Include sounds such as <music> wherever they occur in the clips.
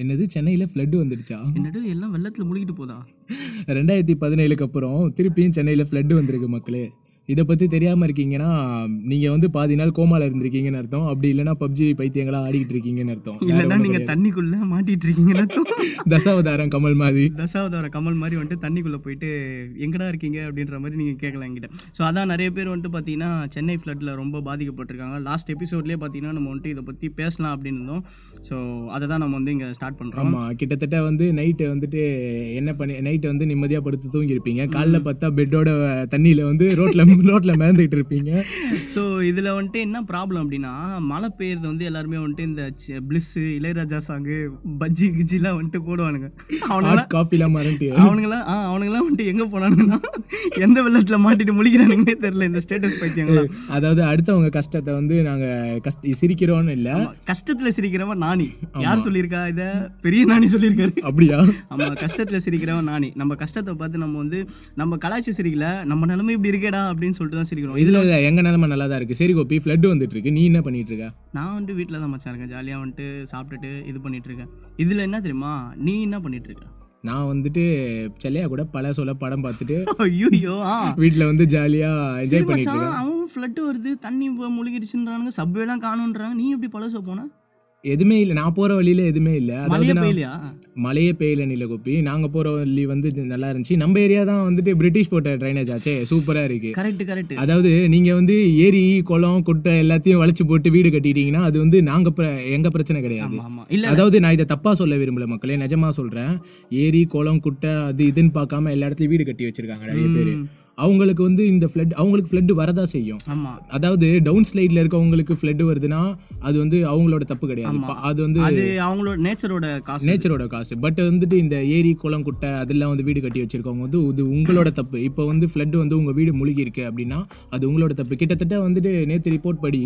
என்னது சென்னையில் ஃப்ளட் வந்துடுச்சா? என்னட்டு எல்லாம் வெள்ளத்துல முழுகிட்டு போதா? ரெண்டாயிரத்தி பதினேழுக்கு அப்புறம் திருப்பியும் சென்னையில் ஃப்ளட் வந்திருக்கு மக்களே. இதை பற்றி தெரியாமல் இருக்கீங்கன்னா நீங்கள் வந்து பாதி நாள் கோமால இருந்திருக்கீங்கன்னு அர்த்தம். அப்படி இல்லைன்னா பப்ஜி பைத்தியங்களா ஆடிக்கிட்டு இருக்கீங்கன்னு அர்த்தம். இல்லைன்னா ஒண்ணும் நீங்க கிடையாது. தண்ணிக்குள்ள மாட்டிட்டு இருக்கீங்கன்னா <laughs> தசாவதாரம் கமல் மாதிரி. தசாவதார கமல் மாதிரி வந்துட்டு தண்ணிக்குள்ளே போயிட்டு எங்கடா இருக்கீங்க அப்படின்ற மாதிரி நீங்கள் கேட்கலாம் என்கிட்ட. ஸோ அதான் நிறைய பேர் வந்துட்டு பார்த்தீங்கன்னா சென்னை ஃப்ளட்டில் ரொம்ப பாதிக்கப்பட்டிருக்காங்க. லாஸ்ட் எபிசோட்லேயே பார்த்தீங்கன்னா நம்ம வந்துட்டு இதை பற்றி பேசலாம் அப்படின்னு இருந்தோம். ஸோ அதை தான் நம்ம வந்து இங்கே ஸ்டார்ட் பண்ணுறோம் ஆமாம் கிட்டத்தட்ட வந்து நைட்டு வந்துட்டு என்ன பண்ணி நைட்டு வந்து நிம்மதியாக படுத்து தூங்கியிருப்பீங்க. காலைல பார்த்தா பெட்டோட தண்ணியில் வந்து ரோட்டில் <laughs> ரோட்டில் மேந்துக்கிட்டு இருப்பீங்க. ஸோ இதில் வந்துட்டு என்ன ப்ராப்ளம் அப்படின்னா மழை பெய்யறது வந்து எல்லாருமே வந்துட்டு இந்த பிளிஸ்ஸு இளையராஜா சாங்கு பஜ்ஜி கிஜ்ஜிலாம் வந்துட்டு போடுவானுங்க. அவனுங்களாம் ஹாட் காஃபிலாம் மறந்துட்டு அவனுங்களாம் ஆ அவனுங்களாம் வந்துட்டு எங்கே போனானுங்கன்னா எந்த வெள்ளத்தில் மாட்டிட்டு முழிக்கிறானுங்கன்னே தெரியல இந்த ஸ்டேட்டஸ் பைத்தியங்களா அதாவது அடுத்தவங்க கஷ்டத்தை வந்து நாங்கள் கஷ்ட சிரிக்கிறோன்னு இல்லை. கஷ்டத்துல சிரிக்கிறவன் நாணி யார் சொல்லியிருக்கா இத? பெரிய நாணி சொல்லியிருக்காரு. அப்படியா? ஆமா கஷ்டத்துல சிரிக்கிறவன் நாணி நம்ம கஷ்டத்தை பார்த்து நம்ம வந்து நம்ம கலாச்சி சிரிக்கல நம்ம நிலைமை இப்படி இருக்கேடா அப்படின்னு சொல்லிட்டு தான் சிரிக்கிறோம். இதுல இல்ல எங்க நிலைமை நல்லா தான் இருக்கு. சரி கோபி ஃப்ளட் வந்துட்டு இருக்கு நீ என்ன பண்ணிட்டு இருக்க? நான் வந்துட்டு வீட்டில் தான் மச்சான் இருக்கேன். ஜாலியாக வந்துட்டு சாப்பிட்டுட்டு இது பண்ணிட்டு இருக்கேன். இதுல என்ன தெரியுமா? நீ என்ன பண்ணிட்டு இருக்க? நான் வந்துட்டு செல்லையா கூட பல சொல்ல படம் பார்த்துட்டு ஐயோ ஆ. வீட்ல வந்து ஜாலியா சரி என்ஜாய் பண்ணிட்டு அவன் ஃப்ளட்டு வருது தண்ணி இப்போ முழுகிடுச்சுன்றானுங்க. சப்வேலாம் காணுன்றாங்க. நீ எப்படி பழச போன? எதுவுமே இல்ல. நான் போற வழியில எதுவுமே இல்ல. அதாவது மழையே பெய்யல நீல கோபி நாங்க போற வழி வந்து நல்லா இருந்துச்சு. நம்ம ஏரியா தான் வந்துட்டு பிரிட்டிஷ் போட்ட ட்ரைனேஜ் ஆச்சே. சூப்பரா இருக்கு. கரெக்ட் கரெக்ட் அதாவது நீங்க வந்து ஏரி குளம் குட்டை எல்லாத்தையும் வளைச்சு போட்டு வீடு கட்டிட்டீங்கன்னா அது வந்து நாங்க பிர- எங்க பிரச்சனை கிடையாது. அதாவது நான் இதை தப்பா சொல்ல விரும்பல மக்களே. நிஜமா சொல்றேன். ஏரி குளம் குட்டை அது இதுன்னு பார்க்காம எல்லா இடத்துலயும் வீடு கட்டி வச்சிருக்காங்க நிறைய பேர். அவங்களுக்கு வந்து இந்த ஃப்ளட் அவங்களுக்கு ஃப்ளட் வரதா செய்யும். அதாவது டவுன் ஸ்லைட்ல இருக்கவங்களுக்கு ஃப்ளட் வருதுன்னா அது வந்து அவங்களோட தப்பு கிடையாது. அது வந்து அது அவங்களோட நேச்சரோட காசு. நேச்சரோட காசு. பட் வந்துட்டு இந்த ஏரி குளம் குட்டை அதெல்லாம் வந்து வீடு கட்டி வச்சிருக்கவங்க வந்து இது உங்களோட தப்பு. இப்போ வந்து ஃப்ளட் வந்து உங்க வீடு முழுகி இருக்கு அப்படின்னா அது உங்களோட தப்பு. கிட்டத்தட்ட வந்துட்டு நேற்று ரிப்போர்ட் படி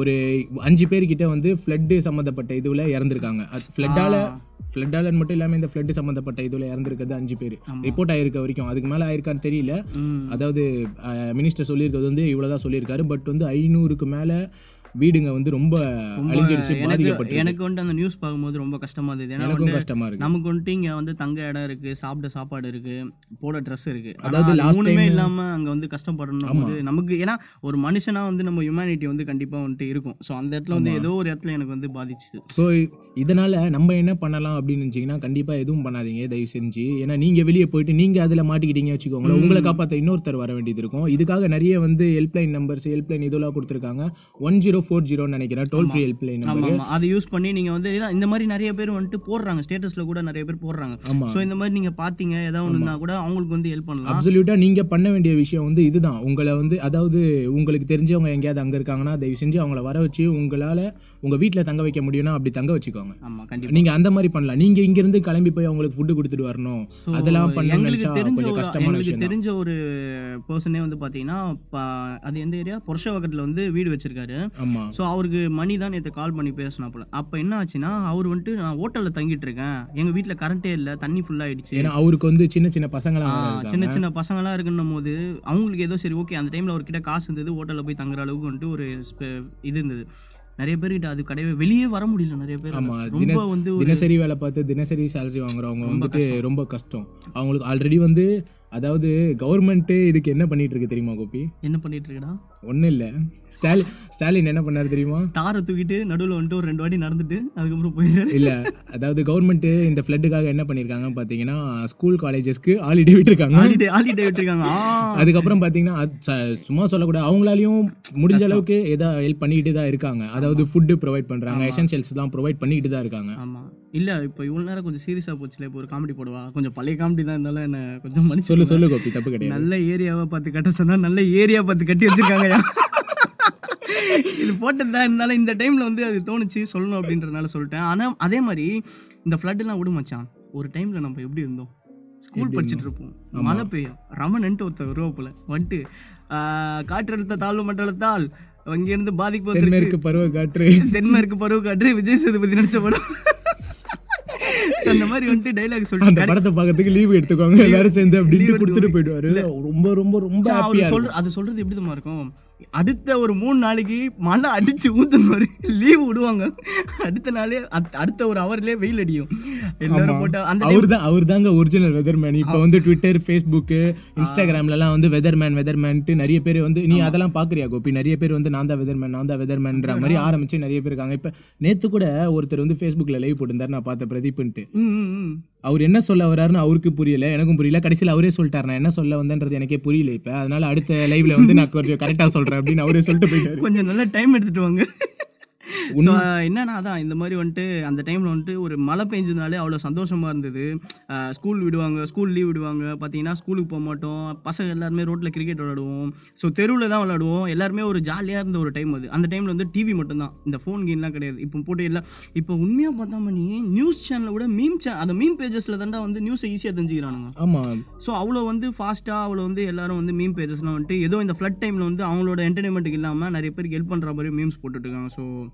ஒரு அஞ்சு பேர்கிட்ட வந்து ஃப்ளட் சம்மந்தப்பட்ட இதுல இறந்துருக்காங்க. ஃப்ளட்டால ஃப்ளட்டால மட்டும் இல்லாம இந்த ஃப்ளட் சம்மந்தப்பட்ட இதுல இறந்துருக்கிறது அஞ்சு பேர். ரிப்போர்ட் ஆயிருக்க வரைக்கும். அதுக்கு மேல ஆயிருக்கான்னு தெரியல. அதாவது மினிஸ்டர் சொல்லியிருக்கிறது வந்து இவ்வளவுதான் சொல்லியிருக்காரு. பட் வந்து ஐநூறுக்கு மேல வீடுங்க வந்து ரொம்ப அழிஞ்சிருச்சு எனக்கு பாதிக்கப்பட்டு எனக்கு வந்துட்டு அந்த நியூஸ் பார்க்கும்போது ரொம்ப கஷ்டமா இருந்தது. எனக்கும் கஷ்டமா இருக்கு. நமக்கு வந்துட்டு இங்க வந்து தங்க இடம் இருக்கு சாப்பிட சாப்பாடு இருக்கு போட ட்ரெஸ் இருக்கு. அதாவது மூணுமே இல்லாம அங்க வந்து கஷ்டப்படணும் நமக்கு ஏன்னா ஒரு மனுஷனா வந்து நம்ம ஹியூமனிட்டி வந்து கண்டிப்பா வந்துட்டு இருக்கும். ஸோ அந்த இடத்துல வந்து ஏதோ ஒரு இடத்துல எனக்கு வந்து பாதிச்சுது. ஸோ இதனால நம்ம என்ன பண்ணலாம் அப்படின்னு நினச்சிங்கன்னா கண்டிப்பா எதுவும் பண்ணாதீங்க தயவு செஞ்சு. ஏன்னா நீங்க வெளியே போயிட்டு நீங்க அதுல மாட்டிக்கிட்டீங்க வச்சுக்கோங்களேன் உங்களை காப்பாற்ற இன்னொருத்தர் வர வேண்டியது இருக்கும். இதுக்காக நிறைய வந்து ஹெல்ப்லைன் நம்பர்ஸ் ஹெல்ப்லைன் இதெல்லாம் கொடுத்துருக்காங்க. ஒன் ஜீரோ ஃபோர் ஜீரோன்னு நினைக்கிறேன். டோல் ஃப்ரீ ஆமா. நம்பர் அதை யூஸ் பண்ணி நீங்க வந்து இந்த மாதிரி நிறைய பேர் வந்துட்டு போடுறாங்க. ஸ்டேட்டஸ்ல கூட நிறைய பேர் போடுறாங்க. ஸோ இந்த மாதிரி நீங்க பாத்தீங்க ஏதாவது ஒண்ணுனா கூட அவங்களுக்கு வந்து ஹெல்ப் பண்ணலாம். அப்சல்யூட்டா நீங்க பண்ண வேண்டிய விஷயம் வந்து இதுதான். உங்களை வந்து அதாவது உங்களுக்கு தெரிஞ்சவங்க எங்கேயாவது அங்க இருக்காங்கன்னா தயவு செஞ்சு அவங்கள வர வச்சு உங்களால உங்க வீட்ல தங்க வைக்க முடியும்னா அப்படி தங்க வச்சுக்கோங்க. ஆமா கண்டிப்பா. நீங்க அந்த மாதிரி பண்ணலாம். நீங்க இங்க இருந்து கிளம்பி போய் அவங்களுக்கு ஃபுட் கொடுத்துட்டு வரணும். அதெல்லாம் பண்ண நினைச்சா தெரிஞ்ச கொஞ்சம் ஒரு கஷ்டமான விஷயம். தெரிஞ்ச ஒரு பர்சனே வந்து பாத்தீங்கன்னா ப- அது எந்த ஏரியா புருஷவகத்தில் வந்து வீடு வச்சிருக்காரு. ஆமா. ஸோ அவருக்கு மணி தான் நேற்று கால் பண்ணி பேசினாப்புல அப்போ என்ன ஆச்சுன்னா அவர் வந்துட்டு நான் ஹோட்டலில் தங்கிட்டு இருக்கேன். எங்கள் வீட்டில் கரண்ட்டே இல்லை. தண்ணி ஃபுல்லாகிடுச்சு ஏன்னா அவருக்கு வந்து சின்ன சின்ன பசங்களாம். சின்ன சின்ன பசங்களாம் இருக்குன்னும் போது அவங்களுக்கு ஏதோ சரி ஓகே அந்த டைமில் அவர்கிட்ட காசு இருந்தது ஹோட்டலில் போய் தங்குற அளவுக்கு வந்துட்டு ஒரு இது இருந்தது. நிறைய பேர்கிட்ட அது கிடையவே வெளியே வர முடியல நிறைய பேர். ஆமா, ரொம்ப வந்து தினசரி வேலை பார்த்து தினசரி சேலரி வாங்குறவங்க வந்துட்டு ரொம்ப கஷ்டம். அவங்களுக்கு ஆல்ரெடி வந்து அதாவது கவர்மெண்ட் இதுக்கு என்ன பண்ணிட்டு இருக்கு தெரியுமா கோபி? என்ன பண்ணிட்டு இருக்கடா? ஒண்ணும் இல்ல. ஸ்டாலின் ஸ்டாலின் என்ன பண்ணாரு தெரியுமா? தாரை தூக்கிட்டு நடுவில் வந்துட்டு ஒரு ரெண்டு வாட்டி நடந்துட்டு அதுக்கப்புறம் போயிடுறாரு இல்ல அதாவது கவர்மெண்ட் இந்த ஃப்ளட்டுக்காக என்ன பண்ணிருக்காங்க பாத்தீங்கன்னா ஸ்கூல் காலேஜஸ்க்கு ஹாலிடே விட்டுருக்காங்க. ஹாலிடே ஹாலிடே விட்டுருக்காங்க. அதுக்கப்புறம் பாத்தீங்கன்னா அது ச- சும்மா சொல்லக்கூடாது அவங்களாலையும் முடிஞ்ச அளவுக்கு ஏதோ ஹெல்ப் பண்ணிக்கிட்டு தான் இருக்காங்க. அதாவது ஃபுட்டு ப்ரொவைட் பண்றாங்க எசென்ஷியல்ஸ் தான் ப்ரொவைட் பண்ணிக்கிட்டு தான் இருக்காங்க. ஆமா. இல்ல இப்போ இவ்வளவு நேரம் கொஞ்சம் சீரியஸா போச்சுல இப்போ ஒரு காமெடி போடுவா. கொஞ்சம் பழைய காமெடி தான் இருந்தாலும் என்ன கொஞ்சம் மனுஷன் சொல்லு சொல்லு கோபி தப்பு கிடையாது. நல்ல ஏரியாவை பார்த்து கட்ட சொன்னா நல்ல ஏரியா பார்த்து கட்டி வச்சிருக்காங்கயா இது போட்டது தான் இருந்தாலும் இந்த டைம்ல வந்து அது தோணுச்சு சொல்லணும் அப்படின்றதுனால சொல்லிட்டேன். ஆனா அதே மாதிரி இந்த எல்லாம் விடு மச்சான். ஒரு டைம்ல நம்ம எப்படி இருந்தோம்? ஸ்கூல் படிச்சுட்டு இருப்போம். மழை பெய்யும். ரமணன்ட்டு ஒருத்தர் வருவாப்புல. வந்துட்டு காற்றழுத்த தாழ்வு மண்டலத்தால் இங்கிருந்து பாதிப்பு. தென்மேற்கு பருவ காற்று தென்மேற்கு பருவ காற்று விஜய் சேதுபதி நடிச்ச படம். அந்த மாதிரி வந்துட்டு டைலாக் அந்த சொல்லிட்டு படத்தை பார்க்கறதுக்கு லீவ் எடுத்துக்கோங்க எல்லாரும் சேர்ந்து அப்படின்ட்டு கொடுத்துட்டு போயிடுவாரு. ரொம்ப ரொம்ப ரொம்ப ஹாப்பியா அது சொல்றது எப்படி தெரியுமா இருக்கும்? அடுத்த ஒரு மூணு நாளைக்கு மழை அடிச்சு ஊத்துனாரு லீவ் விடுவாங்க. அடுத்த நாளே அட்- அடுத்த ஒரு ஹவர்லயே வெயில் அடியும். எல்லாரும் போட்டு அந்த அவர் தான் அவர் தாங்க ஒரிஜினல் வெதர்மேன் இப்போ வந்து ட்விட்டர் ஃபேஸ்புக் இன்ஸ்டாகிராம்ல எல்லாம் வந்து வெதர்மேன் வெதர்மேன்ட்டு நிறைய பேர் வந்து நீ அதெல்லாம் பாக்குறியா கோபி? நிறைய பேர் வந்து நான் தான் வெதர்மேன் நான் தான் வெதர்மேன்ற மாதிரி ஆரம்பிச்சு நிறைய பேர் இருக்காங்க. இப்ப நேத்து கூட ஒருத்தர் வந்து ஃபேஸ்புக்ல லைவ் போட்டிருந்தாரு நான் பார்த்த பிரதீப்ன்ட்டு. அவர் என்ன சொல்ல வர்றாருன்னு அவருக்கு புரியல எனக்கும் புரியல. கடைசியில் அவரே சொல்லிட்டார் நான் என்ன சொல்ல வந்தேன்றது எனக்கே புரியல இப்போ. அதனால அடுத்த லைவ்ல வந்து நான் கொஞ்சம் கரெக்டாக சொல்கிறேன் அப்படின்னு அவரே சொல்லிட்டு போயிட்டாரு. கொஞ்சம் நல்லா டைம் எடுத்துட்டு வாங்க. என்னன்னா அதான் இந்த மாதிரி வந்துட்டு அந்த டைம்ல வந்துட்டு ஒரு மழை பெஞ்சதுனாலே அவ்வளோ சந்தோஷமா இருந்தது. ஸ்கூல் விடுவாங்க ஸ்கூல் லீவ் விடுவாங்க. பார்த்தீங்கன்னா ஸ்கூலுக்கு போக மாட்டோம். பசங்க எல்லாருமே ரோட்ல கிரிக்கெட் விளையாடுவோம். ஸோ தெருவில் தான் விளையாடுவோம். எல்லாருமே ஒரு ஜாலியாக இருந்த ஒரு டைம் அது. அந்த டைம்ல வந்து டிவி மட்டும்தான். இந்த ஃபோன் கேம்லாம் கிடையாது. இப்போ போட்டு எல்லாம் இப்போ உண்மையாக பார்த்தா மணி நியூஸ் சேனலை விட மீம் சே அந்த மீம் பேஜஸ்ல தாண்டா வந்து நியூஸை ஈஸியாக தெரிஞ்சுக்கிறானுங்க. ஆமா. ஸோ அவ்வளோ வந்து ஃபாஸ்ட்டாக அவ்வளோ வந்து எல்லாரும் வந்து மீம் பேஜஸ்லாம் வந்துட்டு ஏதோ இந்த ஃப்ளட் டைமில் வந்து அவங்களோட என்டர்டைன்மெண்ட்டுக்கு இல்லாமல் நிறைய பேருக்கு ஹெல்ப் பண்ணுற மாதிரி மீம்ஸ் போட்டுட்டு இருக்காங்க. ஸோ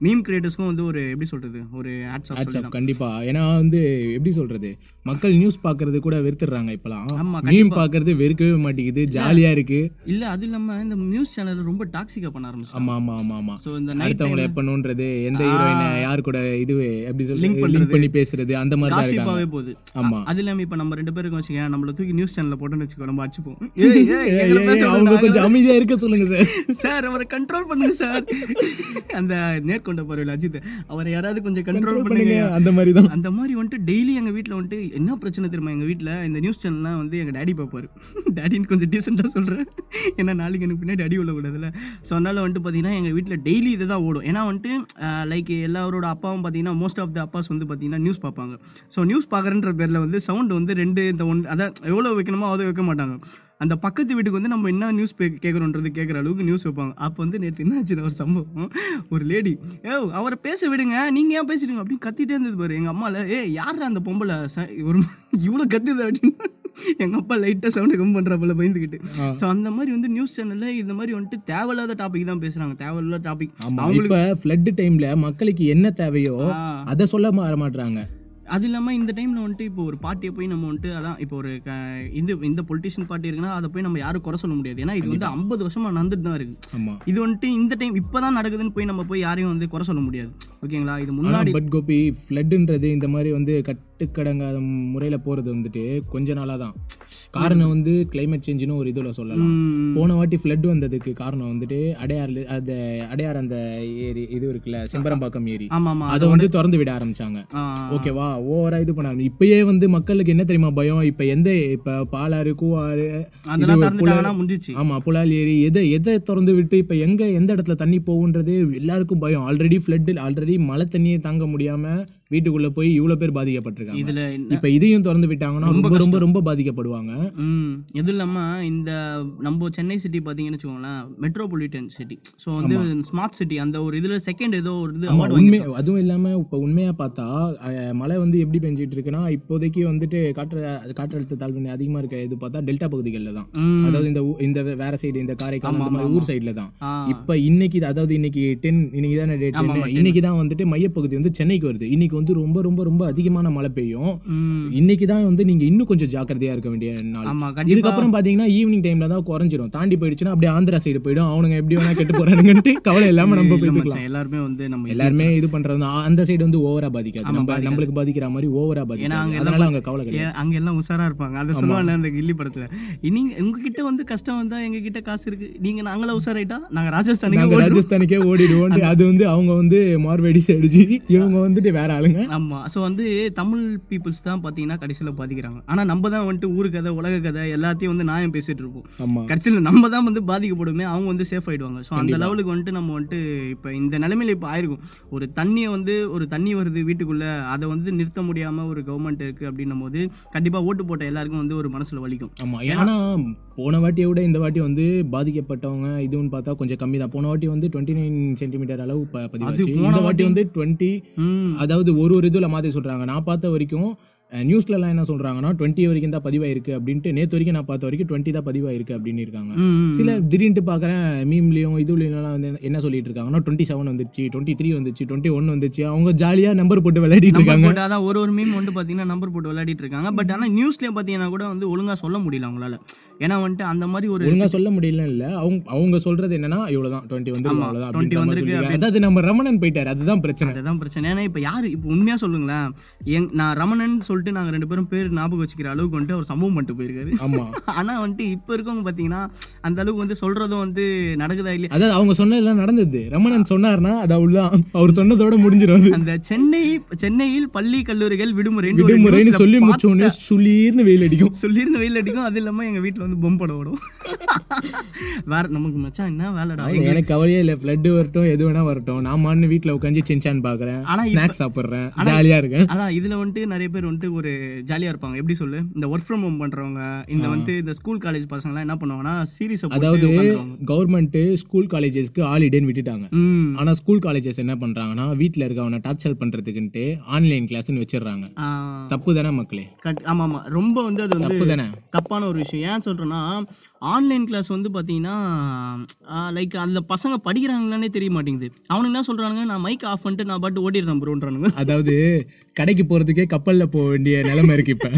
மீம் கிரியேட்டர்ஸ்க்கும் வந்து ஒரு எப்படி சொல்கிறது ஒரு ஆட்ஸ் ஹேட்ஸ் ஆஃப் கண்டிப்பா. ஏன்னா வந்து எப்படி சொல்றது மக்கள் நியூஸ் பாக்குறது கூட வெறுத்துறாங்க இப்பலாம் ஆமா, மீம் பாக்குறது வெறுக்கவே மாட்டேங்குது ஜாலியா இருக்கு. இல்லை அது இல்லாமல் இந்த நியூஸ் சேனல் ரொம்ப டாக்ஸிக்காக பண்ண ஆரம்பிச்சிட்டாங்க. ஆமா ஆமா ஆமா ஆமா. ஸோ இந்த அடுத்தவங்களை எப்பணுன்றது எந்த ஹீரோயினை யார் கூட இது எப்படி சொல்லி லிங்க் பண்ணி பேசுறது அந்த மாதிரி தான் இருக்காங்க. போகுது. ஆமா. அது இல்லாமல் இப்போ நம்ம ரெண்டு பேருக்கும் வச்சுக்கோங்க நம்மள தூக்கி நியூஸ் சேனலில் போட்டோன்னு வச்சுக்கோ நம்ம அடிச்சுப்போம். <laughs> அவங்க கொஞ்சம் அமைதியா இருக்க சொல்லுங்க சார் சார் <laughs> அவரை கண்ட்ரோல் பண்ணுங்க சார் அந்த நேர்கொண்ட பார்வையில் அஜித். அவரை யாராவது கொஞ்சம் கண்ட்ரோல் பண்ணுங்க. அந்த மாதிரி தான் அந்த மாதிரி வந்துட்டு டெய்லி எங்கள் வீட்டில் வந்துட்டு என்ன பிரச்சனை தெரியுமா? எங்கள் வீட்டில் இந்த நியூஸ் சேனல்லாம் வந்து எங்கள் டேடி பார்ப்பாரு. <laughs> டேடின்னு கொஞ்சம் டீசெண்டாக சொல்கிறேன் ஏன்னா நாளைக்கு எனக்கு பின்னாடி அடி விழக்கூடாதுல்ல. ஸோ அதனால் வந்துட்டு பார்த்தீங்கன்னா எங்கள் வீட்டில் டெய்லி இது தான் ஓடும். ஏன்னா வந்துட்டு லைக் எல்லாரோட அப்பாவும் பார்த்தீங்கன்னா மோஸ்ட் ஆஃப் த அப்பாஸ் வந்து பார்த்தீங்கன்னா நியூஸ் பார்ப்பாங்க. ஸோ நியூஸ் பார்க்குறன்ற பேரில் வந்து சவுண்ட் வந்து ரெண்டு இந்த ஒன் அதான் எவ்வளோ வைக்கணுமோ அதை வைக்க மாட்டாங்க. அந்த பக்கத்து வீட்டுக்கு வந்து நம்ம என்ன நியூஸ் கேட்குறோன்றது கேட்குற அளவுக்கு நியூஸ் வைப்பாங்க. அப்போ வந்து நேற்று என்ன ஆச்சுன்னா ஒரு சம்பவம். ஒரு லேடி ஏ அவரை பேச விடுங்க. நீங்கள் ஏன் பேசுறீங்க அப்படின்னு கத்திட்டே இருந்தது பாரு. எங்கள் அம்மாவில் ஏ யார் அந்த பொம்பளை? ச ஒரு இவ்வளோ கத்துது அப்படின்னு. எங்கள் அப்பா லைட்டாக சவுண்டு கம் பண்ணுறாப்புல பயந்துக்கிட்டு ஸோ அந்த மாதிரி வந்து நியூஸ் சேனலில் இந்த மாதிரி வந்துட்டு தேவையில்லாத டாபிக் தான் பேசுகிறாங்க தேவையில்லாத டாபிக் இப்ப ஃப்ளட் டைம்ல மக்களுக்கு என்ன தேவையோ அதை சொல்ல மாற மாட்றாங்க அது இல்லாமல் இந்த டைமில் வந்துட்டு இப்போ ஒரு பார்ட்டியை போய் நம்ம வந்துட்டு அதான் இப்போ ஒரு இந்த இந்த பொலிட்டிஷியன் பார்ட்டி இருக்குன்னா அதை போய் நம்ம யாரும் குறை சொல்ல முடியாது. ஏன்னா இது வந்து ஐம்பது வருஷமா நடந்துட்டு தான் இருக்கு. இது வந்துட்டு இந்த டைம் இப்போதான் நடக்குதுன்னு போய் நம்ம போய் யாரையும் வந்து குறை சொல்ல முடியாது. ஓகேங்களா? இது முன்னாடி பட் கோபி ஃப்ளட்ன்றது இந்த மாதிரி வந்து கட்டுக்கடங்காத முறையில போறது வந்துட்டு கொஞ்ச நாளா தான் காரணம் வந்து கிளைமேட் சேஞ்சுன்னு ஒரு இதுல சொல்லலாம். போன வாட்டி ஃப்ளட் வந்ததுக்கு காரணம் வந்துட்டு அடையாறு அந்த அடையார் அந்த ஏரி இது இருக்குல்ல செம்பரம்பாக்கம் ஏரி. அதை வந்து திறந்து விட ஆரம்பிச்சாங்க. ஓகேவா? ஓவரா இது பண்ணாங்க இப்பயே வந்து மக்களுக்கு என்ன தெரியுமா பயம்? இப்ப எந்த இப்ப பாலாறு கூவாறு ஆமா புலால் ஏரி எதை எதை திறந்து விட்டு இப்ப எங்க எந்த இடத்துல தண்ணி போகுன்றது எல்லாருக்கும் பயம். ஆல்ரெடி ஃப்ளட் ஆல்ரெடி மழை தண்ணியை தாங்க முடியாம வீட்டுக்குள்ள போய் இவ்வளவு பேர் பாதிக்கப்பட்டிருக்காங்க. இதுல இப்ப இதையும் திறந்து விட்டாங்கன்னா ரொம்ப ரொம்ப ரொம்ப பாதிக்கப்படுவாங்க. எதுவும் இல்லாம இந்த நம்ம சென்னை சிட்டி பாத்தீங்கன்னு வச்சுக்கோங்களேன் மெட்ரோபாலிட்டன் சிட்டி ஸோ வந்து ஸ்மார்ட் சிட்டி அந்த ஒரு இதுல செகண்ட் ஏதோ ஒரு இது உண்மை அதுவும் இல்லாம இப்ப உண்மையா பார்த்தா மழை வந்து எப்படி பெஞ்சிட்டு இருக்குன்னா இப்போதைக்கு வந்துட்டு காற்று காற்றழுத்த தாழ்வு அதிகமா இருக்க இது பார்த்தா டெல்டா பகுதிகளில் தான். அதாவது இந்த இந்த வேற சைடு இந்த காரைக்கால் அந்த மாதிரி ஊர் சைடுல தான். இப்ப இன்னைக்கு அதாவது இன்னைக்கு டென் இன்னைக்கு தானே டேட் இன்னைக்கு தான் வந்துட்டு மையப்பகுதி வந்து சென்னைக்கு வருது. இன்னைக்கு வந்து ரொம்ப ரொம்ப ரொம்ப அதிகமான மழை பெய்யும். இன்னைக்கு தான் வந்து நீங்க இன்னும் கொஞ்சம் ஜாக்கிரதையா இருக்க வேண்டிய நாள். இதுக்கப்புறம் பாத்தீங்கன்னா ஈவினிங் டைம்ல தான் குறைஞ்சிரும். தாண்டி போயிடுச்சுன்னா அப்படியே ஆந்திரா சைடு போயிடும். அவனுங்க எப்படி வேணா கெட்டு போறானுங்கன்ட்டு கவலை இல்லாம நம்ம மச்சான், எல்லாருமே வந்து நம்ம எல்லாருமே இது பண்றது. அந்த சைடு வந்து ஓவரா பாதிக்காது. நம்ம நம்மளுக்கு பாதிக்கிற மாதிரி ஓவரா பாதிக்காது. அதனால அவங்க கவலை கிடையாது. அங்க எல்லாம் உஷாரா இருப்பாங்க. அதை சொல்லுவாங்க அந்த கில்லி படத்துல. நீங்க உங்ககிட்ட வந்து கஷ்டம் வந்தா எங்க கிட்ட காசு இருக்கு. நீங்க நாங்கள உஷாராயிட்டா? நாங்க ராஜஸ்தானுக்கு ராஜஸ்தானுக்கே ஓடிடுவோம் அது வந்து அவங்க வந்து மார்வேடி சைடு இவங்க வந்துட்டு வேற ஆளுங்க ஆமா. ஸோ வந்து தமிழ் பீப்புள்ஸ் தான் பார்த்தீங்கன்னா கடைசியில் பாதிக்கிறாங்க. ஆனா நம்ம தான் வந்துட்டு ஊரு கதை உலக கதை எல்லாத்தையும் வந்து நியாயம் பேசிட்டு இருப்போம். கடைசியில் நம்ம தான் வந்து பாதிக்கப்படுமே அவங்க வந்து சேஃப் ஆயிடுவாங்க. ஸோ அந்த லெவலுக்கு வந்துட்டு நம்ம வந்துட்டு இப்போ இந்த நிலைமையில இப்போ ஆயிருக்கும். ஒரு தண்ணியை வந்து ஒரு தண்ணி வருது வீட்டுக்குள்ள அதை வந்து நிறுத்த முடியாம ஒரு கவர்மெண்ட் இருக்கு அப்படின்னும் போது கண்டிப்பா ஓட்டு போட்ட எல்லாருக்கும் வந்து ஒரு மனசுல வலிக்கும். ஆமா. ஏன்னா போன வாட்டியை விட இந்த வாட்டி வந்து பாதிக்கப்பட்டவங்க இதுன்னு பார்த்தா கொஞ்சம் கம்மி தான் போன வாட்டி வந்து டுவெண்ட்டி நைன் சென்டிமீட்டர் அளவு பதிவாச்சு. இந்த வாட்டி வந்து டுவெண்ட்டி அதாவது ஒரு ஒரு இதுல மாத்தி சொல்றாங்க. நான் பார்த்த வரைக்கும் அஹ், நியூஸ்ல எல்லாம் என்ன சொல்றாங்கன்னா டுவெண்ட்டி வரைக்கும் தான் பதிவாயிருக்கு அப்படின்ட்டு நேத்து வரைக்கும் நான் பார்த்த வரைக்கும் டுவெண்ட்டி தான் பதிவாயிருக்கு அப்படின்னு இருக்காங்க. சில திடீர்னு பார்க்குறேன் மீம்லையும் இதுலையும் வந்து என்ன சொல்லிட்டு இருக்காங்கன்னா டுவெண்ட்டி செவன் வந்துச்சு டுவெண்ட்டி த்ரீ வந்துச்சு டுவெண்ட்டி ஒன் வந்துச்சு. அவங்க ஜாலியா நம்பர் போட்டு விளையாடிட்டு இருக்காங்க. அதான் ஒரு ஒரு மீம் வந்து பார்த்தீங்கன்னா நம்பர் போட்டு விளையாடிட்டு இருக்காங்க. பட் ஆனால் நியூஸ்லேயே பார்த்தீங்கன்னா கூட வந்து ஒழுங்கா சொல்ல முடியல அவங்களால. ஏன்னா வந்துட்டு அந்த மாதிரி ஒரு ஒழுங்கா சொல்ல முடியல இல்ல. அவங்க அவங்க சொல்றது என்னன்னா இவ்வளவுதான் டுவெண்ட்டி வந்து ஆமா, அவ்வளவுதான் 20 அப்படின்ற மாதிரி வந்திருக்கு. அதாவது நம்ம ரமணன் போயிட்டாரு அதுதான் பிரச்சனை. அதுதான் பிரச்சனை. ஏன்னா இப்போ யார் இப்போ உண்மையாக சொல்லுங்களேன் எங் நான் ரமணன் சொல்லிட்டு நாங்கள் ரெண்டு பேரும் பேர் ஞாபகம் வச்சுக்கிற அளவுக்கு வந்துட்டு அவர் சம்பவம் பண்ணிட்டு போயிருக்காரு. ஆமா. <laughs> ஆனால் வந்துட்டு இப்போ இருக்கவங்க பார்த்தீங்கன்னா அந்த அளவுக்கு வந்து சொல்கிறதும் வந்து நடக்குதா இல்லையா? அதாவது அவங்க சொன்னதெல்லாம் நடந்தது. ரமணன் சொன்னாருன்னா அது அவ்வளவுதான். அவர் சொன்னதோட முடிஞ்சிடும். அந்த சென்னை சென்னையில் பள்ளி கல்லூரிகள் விடுமுறைன்னு ஒரு விடுமுறைன்னு சொல்லி பார்த்தேன். முடிச்ச உடனே சுளீர்னு வெயில் அடிக்கும். சொல்லியிருந்த வெயில் அடிக்கும். அது இல்லாம எங்க வீட்ல வந்து பொம்பட ஓடும். வேற நமக்கு மச்சான் என்ன வேலைடா? எனக்கு கவலையே இல்ல. பிளட் வரட்டும் எது வேணா வரட்டும். நான் மான்னு வீட்ல உட்காந்து சின்சான் பாக்குறேன். ஆனா ஸ்நாக்ஸ் சாப்பிடுறேன். ஜாலியா இருக்கேன். அதான் இதுல வந்துட்டு நிறைய பேர் வந்துட்டு ஒரு ஜாலியா இருப்பாங்க. எப்படி சொல்லு? இந்த ஒர்க் ஃப்ரம் ஹோம் பண்றவங்க இந்த வந்து இந்த ஸ்கூல் காலேஜ் பசங்க எல்லாம் என்ன பண்ணுவாங்கன்னா சீரிஸ் அதாவது கவர்மெண்ட் ஸ்கூல் காலேஜஸ்க்கு ஹாலிடேன்னு விட்டுட்டாங்க. ஆனா ஸ்கூல் காலேஜஸ் என்ன பண்றாங்கன்னா வீட்ல இருக்கவனை டார்ச்சர் பண்றதுக்குன்ட்டு ஆன்லைன் கிளாஸ்னு வச்சிடுறாங்க. தப்பு தானே மக்களே? ஆமா ஆமா ரொம்ப வந்து அது வந்து தப்பான ஒரு விஷயம். ஏன் சொல்கிறேன்னா ஆன்லைன் கிளாஸ் வந்து பார்த்தீங்கன்னா லைக் அந்த பசங்க படிக்கிறாங்களானே தெரிய மாட்டேங்குது. அவனுங்க என்ன சொல்கிறானுங்க நான் மைக் ஆஃப் பண்ணிட்டு நான் பாட்டு ஓடிடுறேன் ப்ரோன்றானுங்க அதாவது கடைக்கு போறதுக்கே கப்பல்ல போக வேண்டிய நிலைமை இருக்கு இப்ப.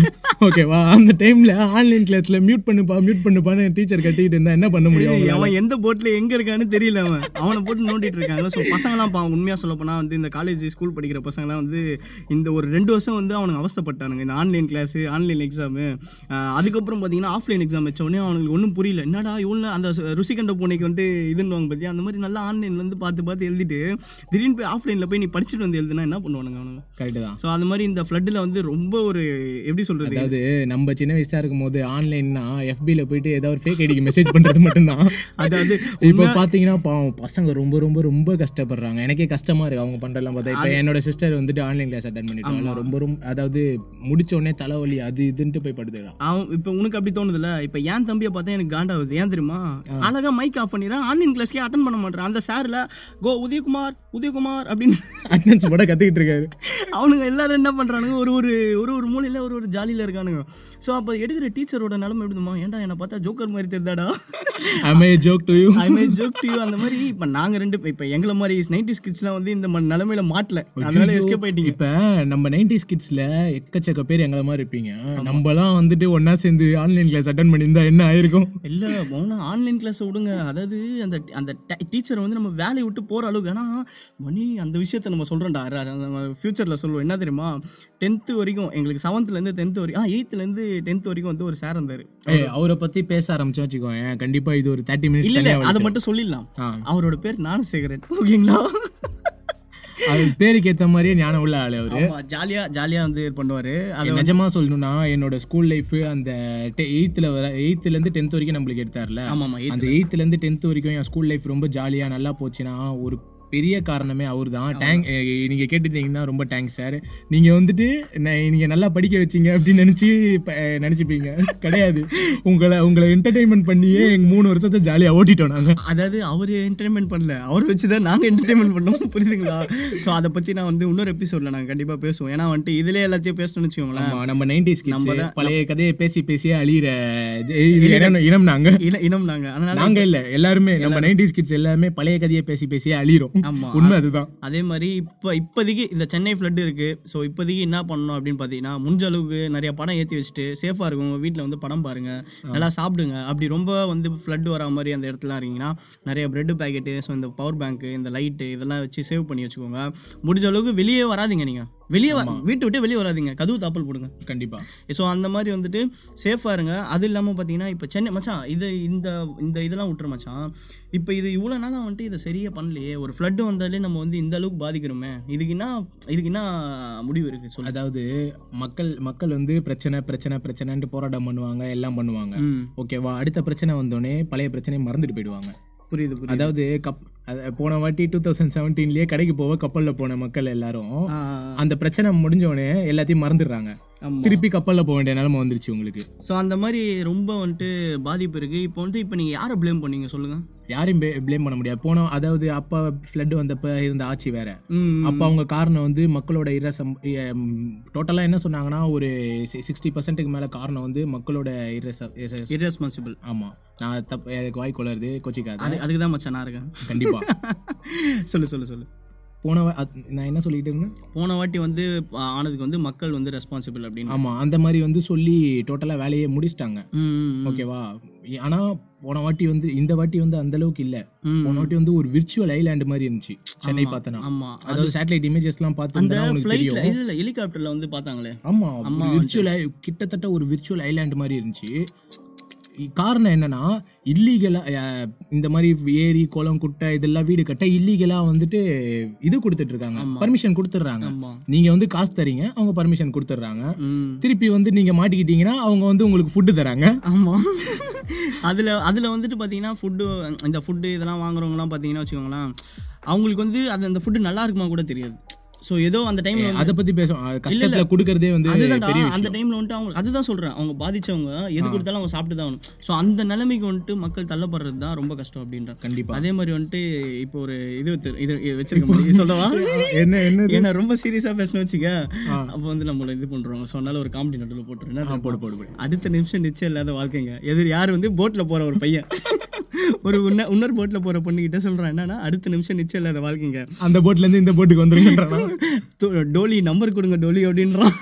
ஓகேவா அந்த டைம்ல ஆன்லைன் கிளாஸ்ல மியூட் பண்ணுப்பா மியூட் பண்ணுப்பான்னு டீச்சர் கட்டிட்டு இருந்தா என்ன பண்ண முடியும்? அவன் எந்த போட்ல எங்க இருக்கான்னு தெரியல அவன். அவனை போட்டு நோண்டிட்டு இருக்காங்க. ஸோ பசங்களாம் பாவம் உண்மையா சொல்ல போனா வந்து இந்த காலேஜ் ஸ்கூல் படிக்கிற பசங்கலாம் வந்து இந்த ஒரு ரெண்டு வருஷம் வந்து அவனுங்க அவஸ்தைப்பட்டானுங்க. இந்த ஆன்லைன் கிளாஸ் ஆன்லைன் எக்ஸாமு அதுக்கப்புறம் பார்த்தீங்கன்னா ஆஃப்லைன் எக்ஸாம் வச்ச உடனே அவனுக்கு ஒன்றும் புரியல. என்னடா இவ்வளோ அந்த ருசிகண்ட பூனைக்கு வந்து இதுன்னு பார்த்தியா அந்த மாதிரி நல்லா ஆன்லைன்ல இருந்து பார்த்து பார்த்து எழுதிட்டு திடீர்னு போய் ஆஃப்லைனில் போய் நீ படிச்சுட்டு வந்து எழுதுனா என்ன பண்ணுவானுங்க அவனுங்க? கரெக்ட் தான். ஸோ அந்த மாதிரி இந்த ஃப்ளட்டில் வந்து ரொம்ப ஒரு எப்படி சொல்றது? அதாவது நம்ம சின்ன வயசா இருக்கும் போது ஆன்லைன்னா எஃபில போயிட்டு ஏதாவது ஒரு ஃபேக் ஐடிக்கு மெசேஜ் பண்றது மட்டும்தான். அதாவது இப்போ பாத்தீங்கன்னா பாவம் பசங்க ரொம்ப ரொம்ப ரொம்ப கஷ்டப்படுறாங்க. எனக்கே கஷ்டமா இருக்கு அவங்க பண்றதெல்லாம் பார்த்தா. இப்போ என்னோட சிஸ்டர் வந்துட்டு ஆன்லைன் கிளாஸ் அட்டன் பண்ணிட்டாங்க ரொம்ப ரொம்ப அதாவது முடிச்ச உடனே தலைவலி அது இதுன்ட்டு போய் படுத்துக்கலாம் அவன் இப்போ உனக்கு அப்படி தோணுதுல்ல? இப்போ என் தம்பியை பார்த்தா எனக்கு காண்டாகுது ஏன் தெரியுமா? அழகா மைக் ஆஃப் பண்ணிடுறான் ஆன்லைன் கிளாஸ்க்கே அட்டன் பண்ண மாட்டான் அந்த சார்ல கோ உதயகுமார் உதயகுமார் அப்படின்னு அட்டனன்ஸ் போட கத்துக்கிட்டு இருக்காரு. அவனுங்க எல்லாரும் என்ன பண்றானுங்க? ஒரு ஒரு ஒரு ஒரு மூலையில ஒரு ஒரு ஜாலியில இருக்கானுங்க. ஸோ அப்போ எடுக்கிற டீச்சரோட நிலைமை எப்படிமா ஏன்டா என்னை பார்த்தா ஜோக்கர் மாதிரி தெரிந்தாடா I joke to you I may joke to அந்த மாதிரி இப்போ நாங்க ரெண்டு இப்போ எங்களை மாதிரி நைன்டி ஸ்கிட்ஸ்லாம் வந்து இந்த ம- நிலைமையில மாட்டல. அதனால எஸ்கேப் ஆயிட்டீங்க. இப்ப நம்ம நைன்டிஸ் கிட்ஸ்ல எக்கச்சக்க பேர் எங்களை மாதிரி இருப்பீங்க. நம்மலாம் வந்துட்டு ஒண்ணா சேர்ந்து ஆன்லைன் கிளாஸ் அட்டன் பண்ணியிருந்தா என்ன ஆயிருக்கும்? இல்ல மௌனா ஆன்லைன் கிளாஸ் விடுங்க. அதாவது அந்த அந்த டீச்சரை வந்து நம்ம வேலையை விட்டு போற அளவுக்கு ஏன்னா மணி அந்த விஷயத்த நம்ம சொல்றோம்டா. ஃபியூச்சர்ல சொல்லுவோம். என்ன தெரியுமா டென்த்து வரைக்கும் எங்களுக்கு செவன்த்ல இருந்து டென்த் வரைக்கும் ஆ எயித்துல இருந்து டென்த் வரைக்கும் வந்து ஒரு சார் இருந்தாரு. அவரை பத்தி பேச ஆரம்பிச்சோம் வச்சுக்கோங்க கண்டிப்பா இது ஒரு தேர்ட்டி மினிட்ஸ் இல்ல அதை மட்டும் சொல்லிடலாம். அவரோட பேர் ஞானசேகரன். ஓகேங்களா? அது பேருக்கு ஏத்த மாதிரியே ஞானம் உள்ள ஆளு அவரு. ஜாலியா ஜாலியா வந்து பண்ணுவாரு. அது நிஜமா சொல்லணும்னா என்னோட ஸ்கூல் லைஃப் அந்த எயித்துல வர எயித்துல இருந்து டென்த் வரைக்கும் நம்மளுக்கு எடுத்தார்ல. அந்த எயித்துல இருந்து டென்த் வரைக்கும் என் ஸ்கூல் லைஃப் ரொம்ப ஜாலியா நல்லா போச்சுன்னா ஒரு பெரிய காரணமே அவர். தான் டேங்க் நீங்க கேட்டுட்டீங்கன்னா ரொம்ப தேங்க்ஸ் சார் நீங்க வந்துட்டு நான் நீங்க நல்லா படிக்க வச்சீங்க அப்படின்னு நினைச்சு நினைச்சுப்பீங்க. <laughs> கிடையாது. உங்களை உங்களை என்டர்டைன்மெண்ட் பண்ணியே எங்க மூணு வருஷத்தை ஜாலியா ஓட்டிட்டோம் நாங்க. அதாவது அவர் என்டர்டைன்மெண்ட் பண்ணல. அவர் வச்சு தான் நாங்கள் என்டர்டைன்மெண்ட் பண்ணோம். <laughs> புரியுதுங்களா? ஸோ அதை பற்றி நான் வந்து இன்னொரு எபிசோடில் நாங்கள் கண்டிப்பாக பேசுவோம். ஏன்னா வந்துட்டு இதிலே எல்லாத்தையும் பேசணும்னு வச்சுக்கோங்களேன். நம்ம நைன்டிஸ் பழைய கதையை பேசி பேசியே அழியிற இது இனம் இனம் நாங்க. இன இனம் நாங்கள் அதனால நாங்க இல்ல எல்லாருமே. நம்ம நைன்டிஸ் கிட்ஸ் எல்லாமே பழைய கதையை பேசி பேசியே அழியிறோம். ஆமாம் உண்மை அதுதான். அதே மாதிரி இப்போ இப்போதைக்கு இந்த சென்னை ஃப்ளட் இருக்குது ஸோ இப்போதைக்கு என்ன பண்ணணும் அப்படின்னு பார்த்தீங்கன்னா முடிஞ்ச அளவுக்கு நிறைய படம் ஏற்றி வச்சுட்டு சேஃபாக இருக்கும் உங்கள் வீட்டில் வந்து படம் பாருங்க. நல்லா சாப்பிடுங்க. அப்படி ரொம்ப வந்து ஃப்ளட் வரா மாதிரி அந்த இடத்துல இருக்கீங்கன்னா நிறைய பிரெட் பேக்கெட்டு ஸோ இந்த பவர் பேங்க்கு இந்த லைட்டு இதெல்லாம் வச்சு சேவ் பண்ணி வச்சுக்கோங்க. முடிஞ்ச அளவுக்கு வெளியே வராதீங்க நீங்கள் வெளியே வீட்டை விட்டு வெளியே வராதீங்க. கதவு தாப்பல் போடுங்க. கண்டிப்பா. ஸோ அந்த மாதிரி வந்துட்டு சேஃபாக இருங்க. அது இல்லாமல் பார்த்தீங்கன்னா இப்போ சென்னை மச்சான் இது இந்த இந்த இதெல்லாம் விட்டுரு மச்சான். இப்போ இது இவ்வளோ நாளாக வந்துட்டு இதை சரியாக பண்ணலையே. ஒரு ஃப்ளட்டு வந்தாலே நம்ம வந்து இந்த அளவுக்கு பாதிக்கிறோமே. இதுக்கு என்ன இதுக்கு என்ன முடிவு இருக்குது சொல்லு. அதாவது மக்கள் மக்கள் வந்து பிரச்சனை பிரச்சனை பிரச்சனைன்ட்டு போராட்டம் பண்ணுவாங்க எல்லாம் பண்ணுவாங்க. ஓகேவா? அடுத்த பிரச்சனை வந்தோடனே பழைய பிரச்சனையை மறந்துட்டு போயிடுவாங்க. புரியுது புரியுது. அதாவது கப் போன வாட்டி டூ தௌசண்ட் செவன்டீன்லயே கடைக்கு போக கப்பல்ல போன மக்கள் எல்லாரும் அந்த பிரச்சனை முடிஞ்ச உடனே எல்லாத்தையும் மறந்துடுறாங்க. திருப்பி கப்பல்ல போக வேண்டிய நிலைமை வந்துருச்சு உங்களுக்கு. ஸோ அந்த மாதிரி ரொம்ப வந்துட்டு பாதிப்பு இருக்குது இப்போ வந்துட்டு இப்போ நீங்கள் யாரை ப்ளேம் பண்ணீங்க? சொல்லுங்கள் யாரையும் ப்ளேம் பண்ண முடியாது. போன அதாவது அப்ப ஃப்ளட் வந்தப்ப இருந்த ஆட்சி வேற. அப்ப அவங்க காரணம் வந்து மக்களோட இரசம் டோட்டலா என்ன சொன்னாங்கன்னா ஒரு சிக்ஸ்டி பர்சன்ட்டுக்கு மேல காரணம் வந்து மக்களோட இரச இரச- இர்ரெஸ்பான்சிபிள் ஆமா. நான் தப்பு எனக்கு வாய் கொளருது கோச்சிக்காத. அது அதுக்கு தான் மச்சான் நான் இருக்கேன். கண்டிப்பா. <laughs> சொல்லு சொல்லு சொல்லு. போன நான் என்ன சொல்லிட்டு இருந்தேன்? போன வாட்டி வந்து ஆனதுக்கு வந்து மக்கள் வந்து ரெஸ்பான்சிபிள் அப்படின்னு. ஆமா அந்த மாதிரி வந்து சொல்லி டோட்டலா வேலையை முடிச்சிட்டாங்க. ஓகேவா ஆனா போன வாட்டி வந்து இந்த வாட்டி வந்து அந்த அளவுக்கு இல்ல. போன வாட்டி வந்து ஒரு விர்ச்சுவல் ஐலாண்ட் மாதிரி இருந்துச்சு சென்னை பார்த்தனா. ஆமா. அதாவது சேட்டலைட் ஃப்ளைட்ல தெரியும். இல்ல ஹெலிகாப்டர்ல வந்து பார்த்தாங்களே. ஆமா விர்ச்சுவல் கிட்டத்தட்ட ஒரு விர்ச்சுவல் ஐலாண்ட் மாதிரி இருந்துச்சு. காரணம் என்னன்னா இல்லீகலா இந்த மாதிரி ஏரி குளம் குட்டை இதெல்லாம் வீடு கட்ட இல்லீகலா வந்துட்டு இது கொடுத்துட்டு இருக்காங்க ஆமா. பர்மிஷன் கொடுத்துட்றாங்க. நீங்க வந்து காசு தரீங்க அவங்க பர்மிஷன் கொடுத்துட்றாங்க. திருப்பி வந்து நீங்க மாட்டிக்கிட்டீங்கன்னா அவங்க வந்து உங்களுக்கு ஃபுட்டு தராங்க. ஆமா. அதுல அதுல வந்துட்டு பாத்தீங்கன்னா ஃபுட்டு இந்த ஃபுட்டு இதெல்லாம் வாங்குறவங்கலாம் பாத்தீங்கன்னா வச்சுக்கோங்களேன் அவங்களுக்கு வந்து அது அந்த ஃபுட்டு நல்லா இருக்குமா கூட தெரியாது. ஸோ ஏதோ அந்த டைம்ல அத பத்தி பேசுவோம். அது கஷ்டத்துல கொடுக்கறதே வந்து அதுதான்டா பெரிய அந்த டைம்ல வந்துட்டு அவங்க அதுதான் சொல்றேன். அவங்க பாதிச்சவங்க எது கொடுத்தாலும் அவங்க சாப்பிட்டு தான் ஆகணும். ஸோ அந்த நிலைமைக்கு வந்துட்டு மக்கள் தள்ளப்படுறது தான் ரொம்ப கஷ்டம் அப்படின்ற. கண்டிப்பா. அதே மாதிரி வந்துட்டு இப்போ ஒரு இது இது வச்சிருக்க சொல்லவா? <laughs> என்ன என்ன ஏன்னா ரொம்ப சீரியஸா பேசணும் வச்சுக்க. அப்போ வந்து நம்மள இது பண்றோம். ஸோ அதனால ஒரு காமெடி நடுவில் போட்டுருன்னா ஆ, போடு போடு அடுத்த நிமிஷம் நிச்சயம் இல்லாத வாழ்க்கைங்க. எதிர் யார் வந்து போட்ல போற ஒரு பையன்? <laughs> ஒரு இன்னொரு போட்ல போற பொண்ணுகிட்ட சொல்றான். என்னன்னா அடுத்த நிமிஷம் நிச்சயம் இல்லாத வாழ்க்கைங்க. அந்த போட்ல இருந்து இந்த போட்டுக்கு வந்துருங்கன்றானா? டோலி நம்பர் கொடுங்க டோலி அப்படின்றான்.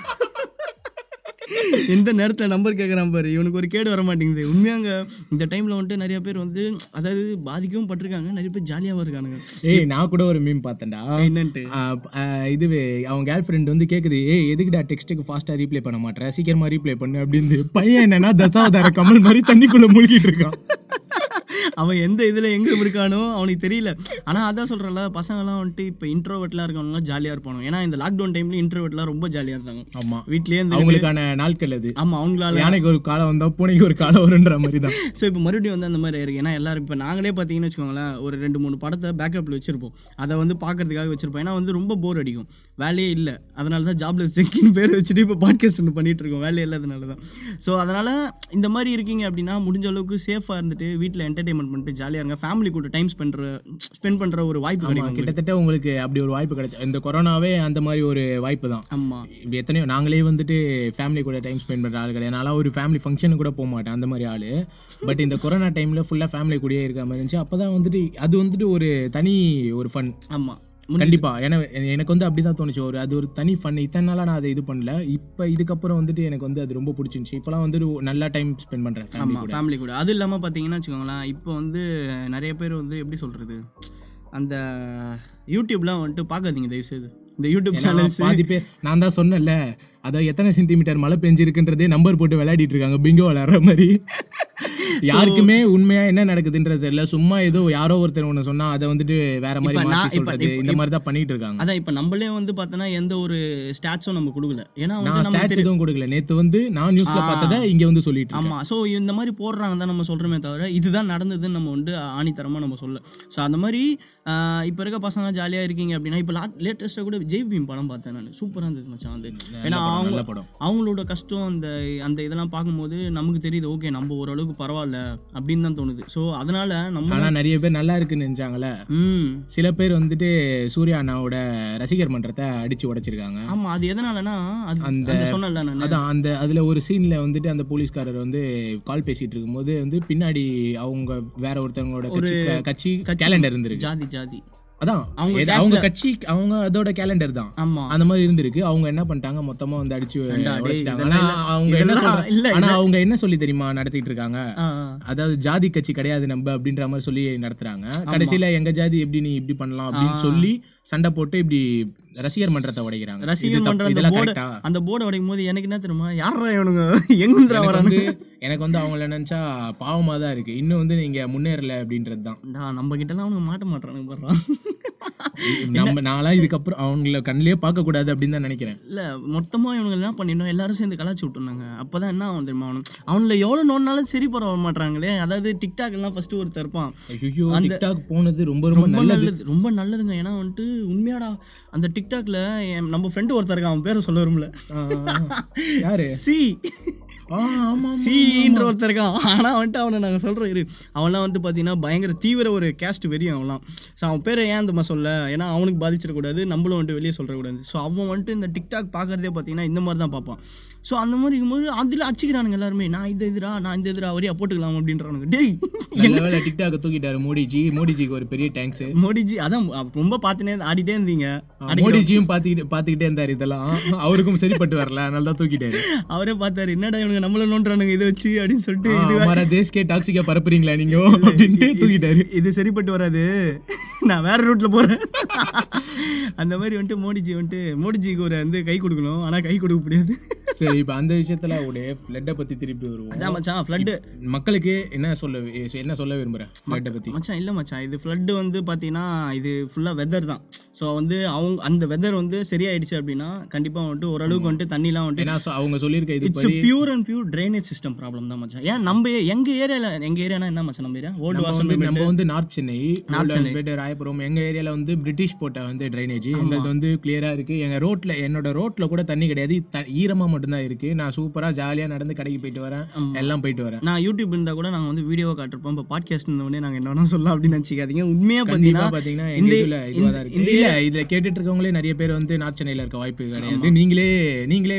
எந்த நேரத்துல நம்பர் கேட்குறான் பாரு. இவனுக்கு ஒரு கேடு வர மாட்டேங்குது உண்மையாங்க இந்த டைம்ல வந்துட்டு நிறைய பேர் வந்து அதாவது பாதிக்கவும் பட்டிருக்காங்க. நிறைய பேர் ஜாலியாகவும் இருக்கானுங்க. ஏய் நான் கூட ஒரு மீம் பார்த்தேன்டா. என்னன்ட்டு? இதுவே அவன் கேர்ள் ஃப்ரெண்ட் வந்து கேக்குது ஏய் எதுக்குடா டெக்ஸ்ட்டுக்கு ஃபாஸ்டா ரீப்ளை பண்ண மாட்டேற சீக்கிரமா ரீப்ளை பண்ணு அப்படின்னு பையன் என்னன்னா தசாவதார கமல் மாதிரி தண்ணிக்குள்ள முழுகிட்டு இருக்கான். அவன் எந்த இதுல எங்க இருக்கானோ அவனுக்கு தெரியல. ஆனா அதான் சொல்றல பசங்கலாம் வந்துட்டு இப்போ இன்ட்ரோவெட்லாம் இருக்கவங்க ஜாலியா இருப்பானு ஏன்னா இந்த லாக்டவுன் டைம்ல இன்ட்ரோவெட்லாம் ரொம்ப ஜாலியா இருந்தாங்க. ஆமா. வீட்லயே அவங்களுக்கான நாட்கள் அது. ஆமா அவங்களால யானைக்கு ஒரு காலம் வந்தா பூனைக்கு ஒரு காலம் வருன்ற மாதிரி தான் ஸோ <laughs> இப்போ மறுபடியும் வந்து அந்த மாதிரி இருக்கு. ஏன்னா எல்லாரும் இப்போ நாங்களே பார்த்தீங்கன்னு வச்சுக்கோங்களேன் ஒரு ரெண்டு மூணு படத்தை பேக்கப்பில் வச்சிருப்போம். அதை வந்து பார்க்கறதுக்காக வச்சிருப்போம். ஏன்னா வந்து ரொம்ப போர் அடிக்கும். வேலையே இல்லை. அதனால தான் ஜாப்லெஸ் செக்கின்னு பேர் வச்சுட்டு இப்போ பாட்காஸ்ட் ஒன்று பண்ணிட்டு இருக்கோம். வேலையே இல்லாதனால தான் ஸோ அதனால இந்த மாதிரி இருக்கீங்க அப்படின்னா முடிஞ்ச அளவுக்கு சேஃபாக இருந்துட்டு வீட்டில் என்டர்டைன்மெண்ட் பண்ணிட்டு ஜாலியாக இருங்க. ஃபேமிலி கூட டைம் ஸ்பெண்ட் ஸ்பெண்ட் பண்ணுற ஒரு வாய்ப்பு கிடைக்கும். கிட்டத்தட்ட உங்களுக்கு அப்படி ஒரு வாய்ப்பு கிடைச்சு. இந்த கொரோனாவே அந்த மாதிரி ஒரு வாய்ப்பு தான். ஆமா. இப்படி எத்தனையோ நாங்களே வந்துட்டு ஃபேமிலி கூட டைம் ஸ்பெண்ட் பண்ற ஆள் கிடையாது. நான்லாம் ஒரு ஃபேமிலி ஃபங்க்ஷனுக்கு கூட போக மாட்டேன் அந்த மாதிரி ஆளு. பட் இந்த கொரோனா டைம்ல ஃபுல்லா ஃபேமிலி கூடயே இருக்கிற மாதிரி இருந்துச்சு. அப்பதான் வந்துட்டு அது வந்துட்டு ஒரு தனி ஒரு ஃபன் ஆமா. கண்டிப்பா. எனக்கு வந்து அப்படிதான் தோணுச்சு. ஒரு அது ஒரு தனி ஃபன் இத்தனை நாளா நான் அதை இது பண்ணல. இப்போ இதுக்கப்புறம் வந்துட்டு எனக்கு வந்து அது ரொம்ப பிடிச்சிருந்துச்சு. இப்போலாம் வந்துட்டு நல்லா டைம் ஸ்பெண்ட் பண்றேன் ஃபேமிலி ஆமா கூட. ஃபேமிலி கூட. அது இல்லாமல் பார்த்தீங்கன்னா வச்சுக்கோங்களேன் இப்போ வந்து நிறைய பேர் வந்து எப்படி சொல்றது? அந்த யூடியூப்லாம் வந்துட்டு பார்க்காதீங்க தயவு செய்து இந்த யூடியூப் சேனல்ஸ் பாதி பேர் நான் தான் சொன்னேன்ல அதாவது எத்தனை சென்டிமீட்டர் மழை பெஞ்சிருக்குன்றதே நம்பர் போட்டு விளையாடிட்டு இருக்காங்க பிங்கோ விளையாடுற மாதிரி. <laughs> யாருக்குமே உண்மையா என்ன நடக்குதுன்றது தெரியல. சும்மா ஏதோ யாரோ ஒருத்தர் ஒண்ணு சொன்னா அதை வந்துட்டு வேற மாதிரி மாத்தி சொல்றது. இந்த மாதிரி தான் பண்ணிட்டு இருக்காங்க. அதான் இப்போ நம்மளே வந்து பார்த்தோன்னா எந்த ஒரு ஸ்டாட்ஸும் நம்ம கொடுக்கல. ஏன்னா நான் ஸ்டாட்ஸ் எதுவும் கொடுக்கல. நேத்து வந்து நான் நியூஸ்ல பார்த்ததை இங்க வந்து சொல்லிட்டு ஆமா. ஸோ இந்த மாதிரி போடுறாங்க தான் நம்ம சொல்றோமே தவிர இதுதான் நடந்ததுன்னு நம்ம வந்து ஆணித்தரமா நம்ம சொல்ல. ஸோ அந்த மாதிரி இப்போ இருக்க பசங்க ஜாலியா இருக்கீங்க அப்படின்னா இப்போ லேட்டஸ்ட்டாக கூட ஜெய் பீம் படம் பார்த்தேன் நான். சூப்பராக இருந்தது மச்சான் வந்து ஏன்னா அவங்க நல்ல படம். அவங்களோட கஷ்டம் அந்த அந்த இதெல்லாம் பார்க்கும்போது நமக்கு தெரியுது ஓகே நம்ம ஓரளவுக்கு பரவாயில்ல அப்படின்னு தான் தோணுது. ஸோ அதனால நம்ம ஆனா நிறைய பேர் நல்லா இருக்குன்னு நினைச்சாங்கல்ல? ம். சில பேர் வந்துட்டு சூர்யா அண்ணாவோட ரசிகர் மன்றத்தை அடிச்சு உடைச்சிருக்காங்க. ஆமா அது எதனாலனா அது அந்த- சொன்னல நான். அதான் அந்த அதுல ஒரு சீன்ல வந்துட்டு அந்த போலீஸ்காரர் வந்து கால் பேசிட்டு இருக்கும்போது வந்து பின்னாடி அவங்க வேற ஒருத்தவங்களோட கட்சி கட்சி கட்சி- கேலண்டர் இருந்திருக்கு. ஜாதி ஜாதி. அதான். அவங்க கட்சி அவங்க அதோட கேலண்டர் தான். ஆமா. அந்த மாதிரி இருந்திருக்கு. அவங்க என்ன பண்ணிட்டாங்க? மொத்தமா வந்து அடிச்சு ஆனா அவங்க என்ன சொல்றாங்க ஆனா அவங்க என்ன சொல்லி தெரியுமா? நடத்திட்டு இருக்காங்க. அதாவது ஜாதி கட்சி கிடையாது நம்ம அப்படின்ற மாதிரி சொல்லி நடத்துறாங்க. கடைசியில எங்க ஜாதி எப்படி நீ இப்படி பண்ணலாம்? அப்படின்னு சொல்லி சண்டை போட்டு இப்படி ரசிகர் மன்றத்தை உடைக்கிறாங்க. ரசிகர் தப்பு, மன்ற அந்த போர்டு அந்த உடைக்கும் போது எனக்கு என்ன தெரியுமா? யாரா இவனுங்க? வரானு வந்து எனக்கு வந்து அவங்கள நினைச்சா பாவமா தான் இருக்கு. இன்னும் வந்து நீங்க முன்னேறல அப்படின்றது தான். டா, நம்ம கிட்ட எல்லாம் அவனுங்க மாட்ட மாட்டானுங்க நம்ம நான்லாம் இதுக்கப்புறம் அவங்கள கண்ணிலே பார்க்க கூடாது அப்படின்னு தான் நினைக்கிறேன். இல்ல மொத்தமா இவனுங்க என்ன பண்ணிடணும்? எல்லாரும் சேர்ந்து கலாச்சி விட்டுருந்தாங்க. அப்பதான் என்ன ஆகும் தெரியுமா? அவனுக்கு அவனுல எவ்வளவு நோண்டாலும் சரி போற மாட்டாங்களே அதாவது டிக்டாக் எல்லாம் ஃபர்ஸ்ட் ஒருத்தர் இருப்பான். ஐயோ டிக்டாக் போனது ரொம்ப ரொம்ப நல்லது ரொம்ப நல்லதுங்க. ஏன்னா வந்துட்டு உண்மையாடா அந்த டிக்டாக்ல என் நம்ம ஃப்ரெண்டு ஒருத்தர் இருக்கான் அவன் பேரை சொல்ல வரும்ல. யாரு? <laughs> சி. சீன்ற ஒருத்தர் இருக்கான். ஆனால் வந்துட்டு அவனை நாங்கள் சொல்கிறோம் இரு அவன்லாம் வந்துட்டு பார்த்தீங்கன்னா பயங்கர தீவிர ஒரு கேஸ்ட் வெறியும் அவன்லாம். ஸோ அவன் பேரை ஏன் அந்த சொல்ல? ஏன்னா அவனுக்கு பாதிச்சிடக்கூடாது நம்மளும் வந்துட்டு வெளியே சொல்லிடக்கூடாது ஸோ அவன் வந்துட்டு இந்த டிக்டாக் பார்க்குறதே பார்த்தீங்கன்னா இந்த மாதிரி தான் பார்ப்பான். ஸோ அந்த மாதிரி இருக்கும்போது அதில் அடிச்சுக்கிறானுங்க எல்லாருமே. நான் இது எதிரா நான் இந்த எதிரா வரையா போட்டுக்கலாம் அப்படின்றானுங்க. டேய் என்ன? வேலை டிக்டாக் தூக்கிட்டாரு மோடிஜி. மோடிஜிக்கு ஒரு பெரிய டேங்க்ஸ் மோடிஜி அதான் ரொம்ப பார்த்துனே ஆடிட்டே இருந்தீங்க. மோடிஜியும் பார்த்துக்கிட்டு பார்த்துக்கிட்டே இருந்தார் இதெல்லாம். அவருக்கும் சரிப்பட்டு வரல. அதனால தான் தூக்கிட்டாரு. அவரே பார்த்தாரு. என்னடா இவனுங்க நம்மள நோண்டுறானுங்க? இதை வச்சு அப்படின்னு சொல்லிட்டு வர வேற தேஸ்கே டாக்ஸிக்கா பரப்புறீங்களா நீங்க? அப்படின்ட்டு தூக்கிட்டாரு. இது சரிப்பட்டு வராது. நான் வேற ரூட்ல போறேன். அந்த மாதிரி வந்துட்டு மோடிஜி வந்துட்டு மோடிஜிக்கு ஒரு வந்து கை கொடுக்கணும். ஆனால் கை கொடுக்க முடியாது. சரி இப்ப அந்த விஷயத்துல உடைய ஃபிளட்டை பத்தி திருப்பி வருவோம். அதான் மச்சான் ஃப்ளட்டு மக்களுக்கு என்ன சொல்ல என்ன சொல்ல விரும்புறேன் ஃபிளட்டை பத்தி? மச்சான் இல்லை மச்சான். இது ஃப்ளட்டு வந்து பார்த்தீங்கன்னா இது ஃபுல்லாக வெதர் தான். ஸோ வந்து அவங்க அந்த வெதர் வந்து சரியாயிடுச்சு அப்படின்னா கண்டிப்பாக வந்துட்டு ஓரளவுக்கு வந்துட்டு தண்ணிலாம் வந்துட்டு அவங்க சொல்லியிருக்க இது it's pure and pure drainage system problem தான் மச்சான். ஏன் நம்ம ஏ- எங்க ஏரியால எங்க ஏரியானா என்ன மச்சான் நம்ம ஏரியா? ஓல்டு வாசல் நம்ம வந்து நார்த் சென்னை பேட்டு ராயபுரம் எங்க ஏரியால வந்து பிரிட்டிஷ் போட்ட வந்து ட்ரைனேஜ் எங்களது வந்து கிளியரா இருக்கு. எங்க ரோட்ல என்னோட ரோட்ல கூட தண்ணி கிடையாது. த- ஈரமா மட்டும்தான் இருக்கு. நான் சூப்பரா ஜாலியா நடந்து கடைக்கு போயிட்டு வரேன். எல்லாம் போயிட்டு வரேன். நான் யூடியூப் இருந்தா கூட நாங்க வந்து வீடியோ காட்டிருப்போம். இப்போ பாட்காஸ்ட் உடனே நாங்க என்ன வேணா சொல்லலாம் அப்படின்னு நினச்சிக்காதீங்க. உண்மையா கண்டிப்பா பார்த்தீங்கன்னா பாத்தீங்கன்னா எங்க இந்த- இதுல கேட்டுட்டு இருக்கவங்களே நிறைய பேர் வந்து நார்த் சென்னையில இருக்க வாய்ப்பு கிடையாது. நீங்களே நீங்களே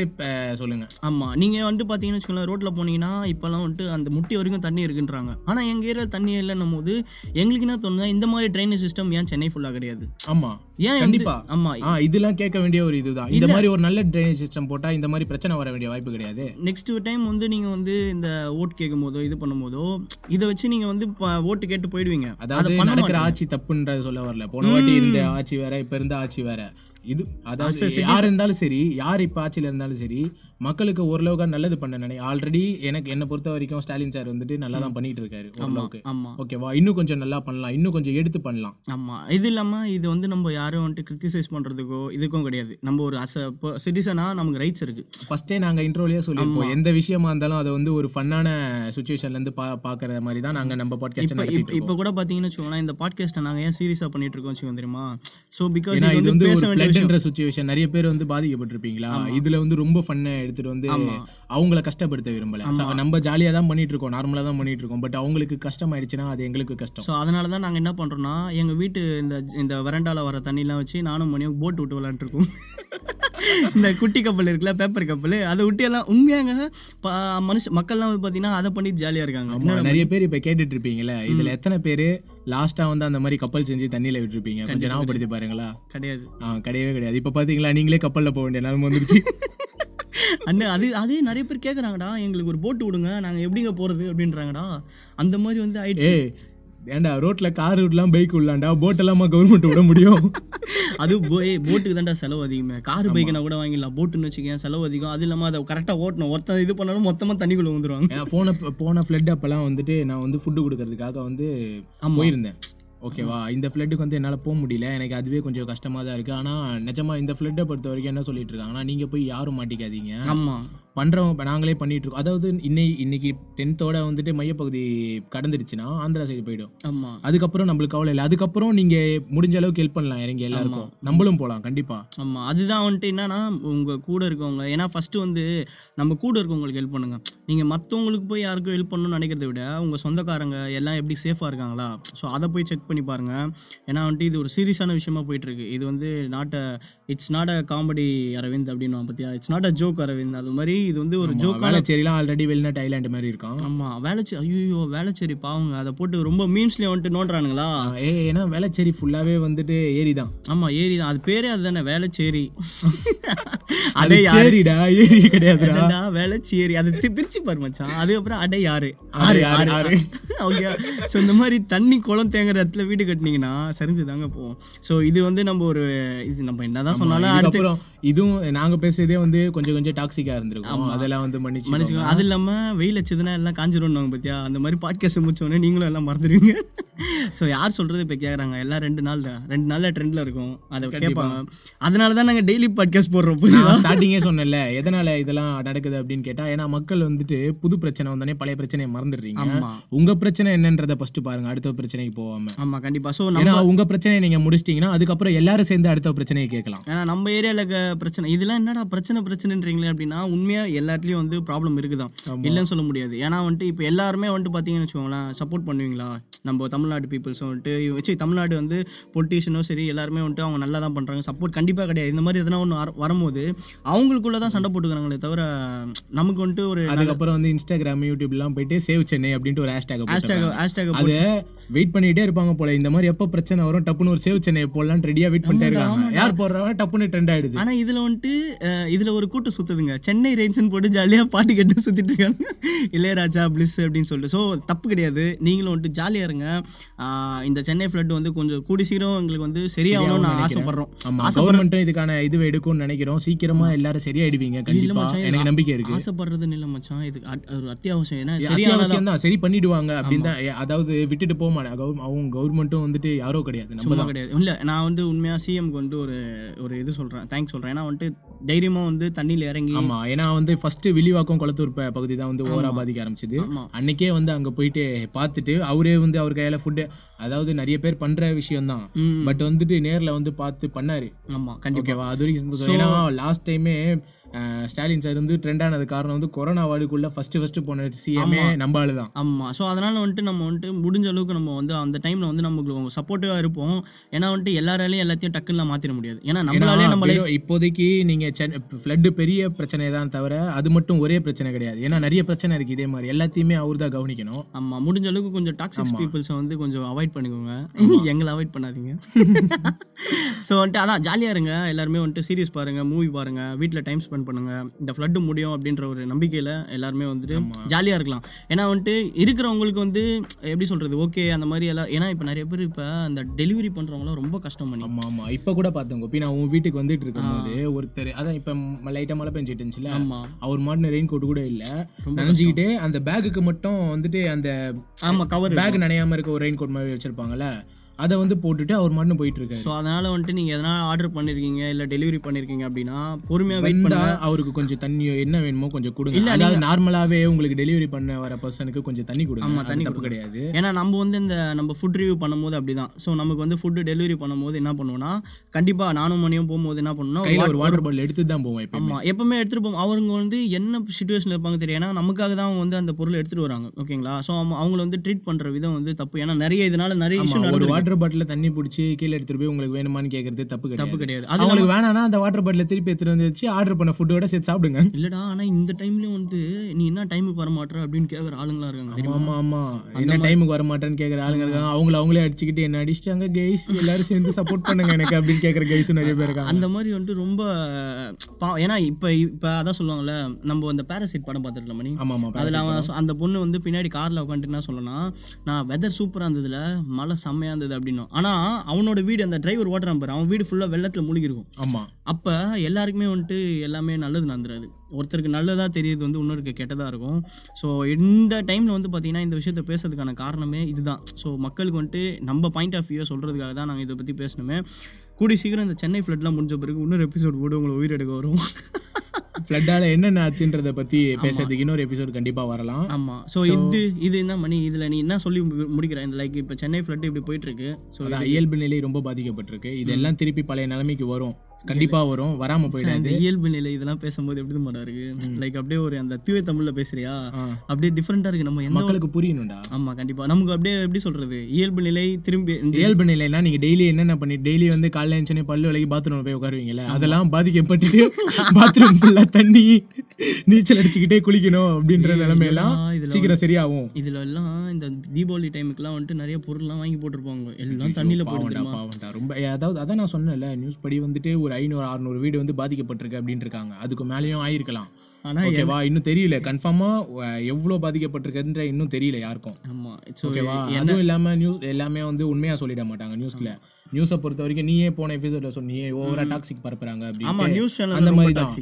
சொல்லுங்க. ஆமா நீங்க வந்து பாத்தீங்கன்னு வச்சுக்கோங்களேன் ரோட்ல போனீங்கன்னா இப்பெல்லாம் வந்துட்டு அந்த முட்டி வரைக்கும் தண்ணி இருக்குன்றாங்க. ஆனா எங்க ஏரியா தண்ணி இல்லைன்னும் போது எங்களுக்கு என்ன தோணுதா இந்த மாதிரி ட்ரைனேஜ் சிஸ்டம் ஏன் சென்னை ஃபுல்லா கிடையாது? ஆமா. ஏன் கண்டிப்பா. ஆமா. இதெல்லாம் கேட்க வேண்டிய ஒரு இதுதான். இந்த மாதிரி ஒரு நல்ல ட்ரைனேஜ் சிஸ்டம் போட்டா இந்த மாதிரி பிரச்சனை வர வேண்டிய வாய்ப்பு கிடையாது. நெக்ஸ்ட் டைம் வந்து நீங்க வந்து இந்த ஓட்டு கேட்கும் போதோ இது பண்ணும்போதோ இதை வச்சு நீங்க வந்து ஓட்டு கேட்டு போயிடுவீங்க. அதாவது நடக்கிற ஆட்சி தப்புன்றது சொல்ல வரல. போன வாட்டி இருந்த ஆட்சி வேற இப்ப இருந்த ஆட்சி வேற. இது அதாவது யார் இருந்தாலும் சரி யார் இப்ப ஆட்சியில இருந்தாலும் சரி மக்களுக்கு ஓரளவுக்கு நல்லது பண்ண நினை ஆல்ரெடி எனக்கு என்ன பொறுத்த வரைக்கும் ஸ்டாலின் சார் வந்துட்டு நல்லா தான் பண்ணிட்டு இருக்காரு ஓரளவுக்கு. ஓகேவா இன்னும் கொஞ்சம் நல்லா பண்ணலாம் இன்னும் கொஞ்சம் எடுத்து பண்ணலாம். ஆமா இது இல்லாம இது வந்து நம்ம யாரும் வந்துட்டு கிரிட்டிசைஸ் பண்றதுக்கோ இதுக்கும் கிடையாது. நம்ம ஒரு அஸ் சிட்டிசனா நமக்கு ரைட்ஸ் இருக்கு. ஃபர்ஸ்டே நாங்க இன்ட்ரோலயே சொல்லியிருப்போம். எந்த விஷயமா இருந்தாலும் அதை வந்து ஒரு ஃபன்னான சுச்சுவேஷன்ல இருந்து பா பாக்குற மாதிரி தான் நாங்க நம்ம பாட்காஸ்ட் இப்ப கூட பாத்தீங்கன்னு வச்சுக்கோங்களேன் இந்த பாட்காஸ்ட்டை நாங்க ஏன் சீரியஸா பண்ணிட்டு இருக்கோம் வச்சுக்கோங்க தெரியுமா? சோ பிகாஸ் இது வந்து ஒரு நிறைய பேர் வந்து பாதிக்கப்பட்டிருப்பீங்களா? இதுல வந்து ரொம்ப ஃபன்னை எடுத்துட்டு வந்து அவங்கள கஷ்டப்படுத்த விரும்பல. நம்ம ஜாலியா தான் பண்ணிட்டு இருக்கோம் நார்மலா தான் பண்ணிட்டு இருக்கோம் பட் அவங்களுக்கு கஷ்டம் ஆயிடுச்சுன்னா அது எங்களுக்கு கஷ்டம். ஸோ அதனால தான் நாங்கள் என்ன பண்ணுறோம்னா எங்கள் வீட்டு இந்த இந்த வரண்டால வர தண்ணிலாம் வச்சு நானும் மணியும் போட் விட்டு விளாண்டுருக்கோம் <laughs> இந்த குட்டி கப்பல் இருக்குல்ல பேப்பர் கப்பல் அதை விட்டு எல்லாம் உண்மையாங்க மனுஷ மக்கள்லாம் வந்து பார்த்தீங்கன்னா அதை பண்ணிட்டு ஜாலியாக இருக்காங்க. நிறைய பேர் இப்ப கேட்டுட்டு இருப்பீங்கல்ல இதுல எத்தனை பேரு லாஸ்டா வந்து அந்த மாதிரி கப்பல் செஞ்சு தண்ணியில விட்டுருப்பீங்க? கொஞ்சம் ஞாபகப்படுத்தி பாருங்களா. கிடையாது. ஆ, கிடையவே கிடையாது. இப்ப பாத்தீங்களா நீங்களே கப்பல்ல போக வேண்டிய நிலைமை வந்துருச்சு. <laughs> அண்ணன் அது அதே நிறைய பேர் கேட்குறாங்கடா எங்களுக்கு ஒரு போட்டு விடுங்க நாங்கள் எப்படிங்க போகிறது அப்படின்றாங்கடா. அந்த மாதிரி வந்து ஆயிடுச்சு. ஏன்டா ரோட்ல கார் விடலாம் பைக் விடலாம்டா போட் எல்லாமா கவர்மெண்ட் விட முடியும். அது போட்டுக்கு தான்டா செலவு அதிகமே. கார் பைக்குனா கூட வாங்கிடலாம். போட்டுன்னு வச்சுக்கேன் செலவு அதிகம். அது இல்லாமல் அதை கரெக்டாக ஓட்டணும். ஒருத்தன் இது பண்ணாலும் மொத்தமாக தண்ணிக்குள்ளே வந்துருவாங்க போன போன ஃப்ளட் அப்பெல்லாம் வந்துட்டு நான் வந்து ஃபுட்டு கொடுக்கறதுக்காக வந்து போயிருந்தேன். ஓகேவா? இந்த ஃப்ளட்டுக்கு வந்து என்னால் போக முடியல. எனக்கு அதுவே கொஞ்சம் கஷ்டமாக தான் இருக்குது ஆனால் நிஜமா இந்த ஃப்ளட்டை பொறுத்த வரைக்கும் என்ன சொல்லிட்டு இருக்காங்கன்னா நீங்கள் போய் யாரும் மாட்டிக்காதீங்க. ஆமாம் பண்ணுறவங்க இப்போ நாங்களே பண்ணிட்டு இருக்கோம் அதாவது இன்னை இன்னைக்கு டென்த்தோட வந்துட்டு மையப்பகுதி கடந்துருச்சுன்னா ஆந்திரா சைடு போயிடும். ஆமாம் அதுக்கப்புறம் நம்மளுக்கு கவலை இல்லை. அதுக்கப்புறம் நீங்கள் முடிஞ்ச அளவுக்கு ஹெல்ப் பண்ணலாம் இறங்கி எல்லாருக்கும். நம்மளும் போகலாம் கண்டிப்பாக ஆமாம் அதுதான் வந்துட்டு என்னன்னா உங்கள் கூட இருக்கவங்க ஏன்னா ஃபஸ்ட்டு வந்து நம்ம கூட இருக்கவங்களுக்கு ஹெல்ப் பண்ணுங்க. நீங்கள் மற்றவங்களுக்கு போய் யாருக்கும் ஹெல்ப் பண்ணணும்னு நினைக்கிறத விட உங்கள் சொந்தக்காரங்க எல்லாம் எப்படி சேஃபாக இருக்காங்களா? ஸோ அதை போய் செக் பண்ணி பாருங்க. ஏன்னா வந்துட்டு இது ஒரு சீரியஸான விஷயமா போயிட்டு இருக்கு இது வந்து not a it's not a comedy Aravind அப்படின்னு பார்த்தியா it's not a joke Aravind அது மாதிரி இது வந்து ஒரு ஜோக் வேளச்சேரிலாம் ஆல்ரெடி வெளிநாட்டு ஐலாண்டு மாதிரி இருக்கான் ஆமா வேலைச்சேரி ஐயோ வேலைச்சேரி பாவங்க. அதை போட்டு ரொம்ப மீம்ஸ்லேயே வந்துட்டு நோண்டுறானுங்களா? ஏ ஏன்னா வேளச்சேரி ஃபுல்லாகவே வந்துட்டு ஏரி தான் ஆமா ஏரி தான் அது பேரே அதுதானே வேலைச்சேரி அது சரிடா ஏரி கிடையாதுடா. வேலைச்சேரி அதை தி- பிரிச்சு பாரு மச்சான். அதுக்கப்புறம் அடை யாரு? ஆறு, ஆறு. ஆறு, ஓகே. ஸோ இந்த மாதிரி தண்ணி குளம் தேங்குற இடத்துல வீடு கட்டினீங்கன்னா சரிஞ்சு தாங்க போகும் ஸோ இது வந்து நம்ம ஒரு இது நம்ம என்னதான் சொன்னாலும் அடுத்து அதுக்கப்புறம் இதுவும் நாங்க பேசுறதே வந்து கொஞ்சம் கொஞ்சம் டாக்ஸிக்கா இருந்திருக்கும். அதெல்லாம் வந்து மன்னிச்சு மனுஷங்க அது இல்லாம வெயில் வச்சதுன்னா எல்லாம் காஞ்சிரும்னு பத்தியா? அந்த மாதிரி பாட்காஸ்ட் முடிச்ச உடனே நீங்களும் எல்லாம் மறந்துடுவீங்க ஸோ <laughs> யார் சொல்றது இப்போ கேட்குறாங்க எல்லாம் ரெண்டு நாள்ல ரெண்டு நாள்ல ட்ரெண்ட்ல இருக்கும். அதை கேட்பாங்க. அதனால தான் நாங்கள் டெய்லி பாட்காஸ்ட் போடுறோம்? நான் ஸ்டார்டிங்கே சொன்னேன்ல எதனால இதெல்லாம் நடக்குது அப்படின்னு கேட்டா ஏன்னா மக்கள் வந்துட்டு புது பிரச்சனை வந்தோடனே பழைய பிரச்சனையை மறந்துடுறீங்க. உங்க பிரச்சனை என்னன்றத ஃபர்ஸ்ட் பாருங்க அடுத்த பிரச்சனைக்கு போகாம. ஆமா கண்டிப்பா. ஸோ ஏன்னா உங்க பிரச்சனையை நீங்க முடிச்சிட்டீங்கன்னா அதுக்கப்புறம் எல்லாரும் சேர்ந்து அடுத்த பிரச்சனையை கேட்கலாம். ஏன்னா நம்ம ஏரியாவில் பிரச்சனை. இதெல்லாம் என்னடா பிரச்சனை பிரச்சனைன்றீங்களே அப்படின்னா உண்மையா எல்லா இடத்துலயும் வந்து ப்ராப்ளம் இருக்குதான் இல்லைன்னு சொல்ல முடியாது. ஏன்னா வந்துட்டு இப்போ எல்லாருமே வந்துட்டு பார்த்தீங்கன்னு வச்சுக்கோங்களேன் சப்போர்ட் பண்ணுவீங்களா? நம்ம தமிழ்நாடு தமிழ்நாடு பீப்புள்ஸும் வந்துட்டு வச்சு தமிழ்நாடு வந்து பொலிட்டீஷியனும் சரி எல்லாருமே வந்துட்டு அவங்க நல்லா தான் பண்ணுறாங்க சப்போர்ட் கண்டிப்பாக கிடையாது. இந்த மாதிரி எதனா ஒன்று வரும்போது அவங்களுக்குள்ள தான் சண்டை போட்டுக்கிறாங்களே தவிர நமக்கு வந்துட்டு ஒரு அதுக்கப்புறம் வந்து இன்ஸ்டாகிராம் யூடியூப்லாம் போயிட்டு சேவ் சென்னை அப்படின்ட்டு ஒரு ஹேஷ்டாக் ஹேஷ்டேக் ஹேஷ்டேக் அது வெயிட் பண்ணிட்டே இருப்பாங்க போல. இந்த மாதிரி எப்ப பிரச்சனை வரும் டப்புன்னு ஒரு சேவ் சென்னை போடலாம் ரெடியா வெயிட் பண்ணிட்டே இருக்காங்க. யார் போடுறவங்க டப்புன்னு ட்ரெண்ட் ஆயிடுது. ஆனா இதுல வந்துட்டு இதுல ஒரு கூட்டம் சுத்துதுங்க. சென்னை ரெயின்ஸ்னு போட்டு ஜாலியா பாட்டு கேட்டு சுத்திட்டு இருக்காங்க. இளையராஜா பிளிஸ் அப்படின்னு சொல்லிட்டு. ஸோ தப்பு கிடையாது. நீங்களும் வந்துட்டு ஜாலியா இருங்க. இந்த சென்னை ஃப்ளட் வந்து கொஞ்சம் கூடி சீக்கிரம் எங்களுக்கு வந்து சரியாகணும்னு நான் ஆசைப்படுறோம். கவர்மெண்ட்டும் இதுக்கான இது எடுக்கும்னு நினைக்கிறோம். சீக்கிரமா எல்லாரும் சரியாயிடுவீங்க. கண்டிப்பா. எனக்கு நம்பிக்கை இருக்கு. ஆசைப்படுறது இல்ல மச்சான். இது ஒரு அத்தியாவசியம். ஏன்னா சரியான அத்தியாவசியம் தான் சரி பண்ணிடுவாங்க அப்படின்னு தான். அதாவது விட்டுட்டு போக மாட்டாங்க அவங்க கவர்மெண்ட்டும் வந்துட்டு யாரோ கிடையாது. நம்ம கிடையாது. இல்ல நான் வந்து உண்மையா சிஎம்க்கு வந்து ஒரு ஒரு இது சொல்றேன். தேங்க்ஸ் ஏன்னா வந்துட்டு தைரியமா வந்து தண்ணியில இறங்கி ஆமா ஏன்னா வந்து ஃபர்ஸ்ட் வில்லிவாக்கம் குளத்தூர் பகுதி தான் வந்து ஓவரா பாதிக்க ஆரம்பிச்சது. அன்னைக்கே வந்து அங்க போயிட்டு பார்த்துட்டு அவரே வந்து அவர் கையில ஃபுட்டு அதாவது நிறைய பேர் பண்ற விஷயம் தான் பட் வந்துட்டு நேர்ல வந்து பார்த்து பண்ணாரு. ஆமா கண்டிப்பா. ஓகேவா அது வரைக்கும். ஏன்னா லாஸ்ட் டைமே ஸ்டாலின் சார் வந்து ட்ரெண்ட் ஆனது காரணம் வந்து கொரோனா வார்டுக்குள்ள ஃபர்ஸ்ட் ஃபர்ஸ்ட் போன சிஎம்ஏ நம்ம ஆளு தான் ஆமா. ஸோ அதனால வந்துட்டு நம்ம வந்துட்டு முடிஞ்ச அளவுக்கு நம்ம வந்து அந்த டைம்ல வந்து நமக்கு சப்போர்ட்டிவா இருப்போம். ஏன்னா வந்துட்டு எல்லாராலையும் எல்லாத்தையும் டக்குன்னு மாத்திர முடியாது. ஏன்னா நம்மளாலே நம்ம life- வெறும் இப்போதைக்கு நீங்க ஃப்ளட் பெரிய பிரச்சனை தான் தவிர அது மட்டும் ஒரே பிரச்சனை கிடையாது. ஏன்னா நிறைய பிரச்சனை இருக்கு இதே மாதிரி. எல்லாத்தையுமே அவர் தான் கவனிக்கணும். ஆமா. முடிஞ்ச அளவுக்கு கொஞ்சம் டாக்ஸிக் பீப்புள்ஸை வந்து கொஞ்சம் அவாய்ட் பண்ணிக்கோங்க. <laughs> எங்களை அவாய்ட் பண்ணாதீங்க. <laughs> ஸோ வந்துட்டு அதான் ஜாலியாக இருங்க. எல்லாருமே வந்துட்டு சீரியஸ் பாருங்க மூவி பாருங்க வீட்டில் டைம் ஸ்பெண்ட் பண்ணுங்க. இந்த ஃப்ளட்டு முடியும் அப்படின்ற ஒரு நம்பிக்கையில் எல்லாருமே வந்துட்டு ஜாலியாக இருக்கலாம். ஏன்னா வந்துட்டு இருக்கிறவங்களுக்கு வந்து எப்படி சொல்றது ஓகே அந்த மாதிரி எல்லாம் ஏன்னா இப்போ நிறைய பேர் இப்போ அந்த டெலிவரி பண்ணுறவங்களாம் ரொம்ப கஷ்டம் பண்ணி. ஆமா ஆமா. இப்ப கூட பார்த்தேன் கோபி. நான் உன் வீட்டுக்கு வந்துட்டு இருக்கும்போது ஒருத்தர் அதான் இப்ப லைட்டா மழை பெஞ்சிட்டு இருந்துச்சுல. ஆமா. அவர் மாட்டின ரெயின் கோட் கூட இல்ல நனைஞ்சுக்கிட்டு அந்த பேக்குக்கு மட்டும் வந்துட்டு அந்த ஆமா கவர் பேக் நனையாம இருக்க ஒரு ரெயின் கோட் மாதிரி வச்சிருப்பாங்கல்ல. அதை வந்து போட்டுட்டு அவர் மட்டும் போயிட்டு இருக்காரு ஸோ அதனால வந்துட்டு நீங்கள் எதனா ஆர்டர் பண்ணியிருக்கீங்க இல்லை டெலிவரி பண்ணியிருக்கீங்க அப்படின்னா பொறுமையாக வெயிட் பண்ணுங்க. அவருக்கு கொஞ்சம் தண்ணி என்ன வேணுமோ கொஞ்சம் கொடுங்க. அதாவது நார்மலாவே உங்களுக்கு டெலிவரி பண்ண வர பர்சனுக்கு கொஞ்சம் தண்ணி கொடுங்க. அது தப்பு கிடையாது. ஏன்னா நம்ம வந்து இந்த நம்ம ஃபுட் ரிவ்யூ பண்ணும்போது அப்படிதான். ஸோ நமக்கு வந்து ஃபுட்டு டெலிவரி பண்ணும்போது என்ன பண்ணுவோம்னா கண்டிப்பாக நானும் மணியும் போகும்போது என்ன பண்ணணும்னா கையில ஒரு வாட்டர் பாட்டில் எடுத்து தான் போவோம் ஆமாம் எப்பவுமே எடுத்துகிட்டு போவோம். அவங்க வந்து என்ன சுச்சுவேஷனில் இருப்பாங்க தெரியும். ஏன்னா நமக்காக தான் அவங்க வந்து அந்த பொருளை எடுத்துகிட்டு வராங்க. ஓகேங்களா ஸோ அவங்கள வந்து ட்ரீட் பண்ணுற விதம் வந்து தப்பு. ஏன்னா நிறைய இதனால நிறைய இஷ்யூ வாட்டர் பாட்டில தண்ணி பிடிச்சி கீழே எடுத்துட்டு போய் உங்களுக்கு வேணுமான்னு கேக்குறது தப்பு தப்பு கிடையாது. அது அவங்களுக்கு வேணாம்னா அந்த வாட்டர் பாட்டில திருப்பி எடுத்துட்டு வந்து வச்சு ஆர்டர் பண்ண ஃபுட்டோட சேர்த்து சாப்பிடுங்க. இல்லடா ஆனால் இந்த டைம்லயும் வந்து நீ என்ன டைமுக்கு வர மாட்டேற அப்படின்னு கேட்குற ஆளுங்களா இருக்காங்க ஆமா ஆமா. என்ன டைமுக்கு வர மாட்டேன்னு கேக்குற ஆளுங்க இருக்காங்க. அவங்கள அவங்களே அடிச்சுக்கிட்டு என்ன அடிச்சிட்டாங்க கைஸ் எல்லாரும் சேர்ந்து சப்போர்ட் பண்ணுங்க எனக்கு அப்படின்னு கேக்குற கைஸ் நிறைய பேர் இருக்காங்க. அந்த மாதிரி வந்துட்டு ரொம்ப ஏன்னா இப்போ இப்போ அதான் சொல்லுவாங்கல்ல நம்ம அந்த பேரசைட் படம் பார்த்துருக்கல மணி ஆமா ஆமா. அதில் அவன் அந்த பொண்ணு வந்து பின்னாடி காரில் உட்காந்துட்டு என்ன சொல்லலாம் நான் வெதர் சூப்பராக இருந்ததுல மழை செம்மையாக இருந்தது அப்படின்னும் ஆனால் அவனோட வீடு அந்த டிரைவர் ஓட்டுறான் பாரு அவன் வீடு ஃபுல்லாக வெள்ளத்தில் முழுகிருக்கும். ஆமா. அப்போ எல்லாருக்குமே வந்துட்டு எல்லாமே நல்லது நடந்துராது. ஒருத்தருக்கு நல்லதாக தெரியுது வந்து இன்னொருக்கு கெட்டதாக இருக்கும். ஸோ இந்த டைமில் வந்து பார்த்தீங்கன்னா இந்த விஷயத்தை பேசுறதுக்கான காரணமே இதுதான். ஸோ மக்களுக்கு வந்துட்டு நம்ம பாயிண்ட் ஆஃப் வியூ சொல்கிறதுக்காக தான் நாங்கள் இதை பற்றி பேசணுமே. கூடி சீக்கிரம் இந்த சென்னை ஃப்ளட்லாம் முடிஞ்ச பிறகு இன்னொரு எபிசோட் கூட உங்களை உயிரெடுக்க வரும். <laughs> ஃப்ளட்டால என்னென்ன ஆச்சுன்றத பத்தி பேசுறதுக்கு இன்னொரு எபிசோட் கண்டிப்பா வரலாம். ஆமா. ஸோ இது இது என்ன மணி? இதுல நீ என்ன சொல்லி முடிக்கிற? இந்த லைக் இப்போ சென்னை ஃப்ளட் இப்படி போயிட்டு இருக்கு. ஸோ இயல்பு நிலை ரொம்ப பாதிக்கப்பட்டிருக்கு. இதெல்லாம் திருப்பி பழைய நிலைமைக்கு வரும். கண்டிப்பா வரும். வராம போயிடாது. இயல்பு நிலை இதெல்லாம் பேசும்போது எப்படி மாட்டா இருக்கு? லைக் அப்படியே ஒரு அந்த தூய தமிழ்ல பேசுறியா. அப்படியே டிஃப்ரெண்டா இருக்கு. நம்ம மக்களுக்கு புரியணும்டா. ஆமா கண்டிப்பா. நமக்கு அப்படியே எப்படி சொல்றது? இயல்பு நிலை திரும்பி இயல்பு நிலைனா நீங்க டெய்லி என்னென்ன பண்ணி டெய்லி வந்து காலைல எழுந்துச்சு பல்லு விலகி பாத்ரூம்ல போய் உட்காருவீங்கல்ல அதெல்லாம் பாதிக்கப்பட்டுட்டு <laughs> பாத்ரூம் ஃபுல்லா தண்ணி. நீச்சல் அடிச்சுக்கிட்டே குளிக்கணும் அப்படின்ற நிலைமையெல்லாம் இதுல சீக்கிரம் சரியாகும். இதுல எல்லாம் இந்த தீபாவளி டைமுக்குலாம் வந்துட்டு நிறைய பொருள்லாம் வாங்கி போட்டிருப்பாங்க. எல்லாம் தண்ணியில போட்டு பாவம்டா பாவம்டா. ரொம்ப அதாவது அதான் நான் சொன்னேன்ல நியூஸ் படி வந்துட்டு ஒரு ஐநூறு அறுநூறு வீடு வந்து பாதிக்கப்பட்டிருக்கு அப்படின்னு இருக்காங்க அதுக்கு மேலேயும் ஆயிருக்கலாம். ஆனா ஓகேவா இன்னும் தெரியல. கன்ஃபார்மா எவ்வளவு பாதிக்கப்பட்டிருக்குன்ற இன்னும் தெரியல யாருக்கும். ஆமா. ஓகேவா அதுவும் இல்லாம நியூஸ் எல்லாமே வந்து உண்மையா சொல்லிட மாட்டாங்க நியூஸ்ல நியூஸை பொறுத்த வரைக்கும் நீயே போன எபிசோட்ல சொன்னியே ஓவரா டாக்ஸிக் பரப்புறாங்க அப்படின்னு நியூஸ் சேனல் அந்த மாதிரி தான்.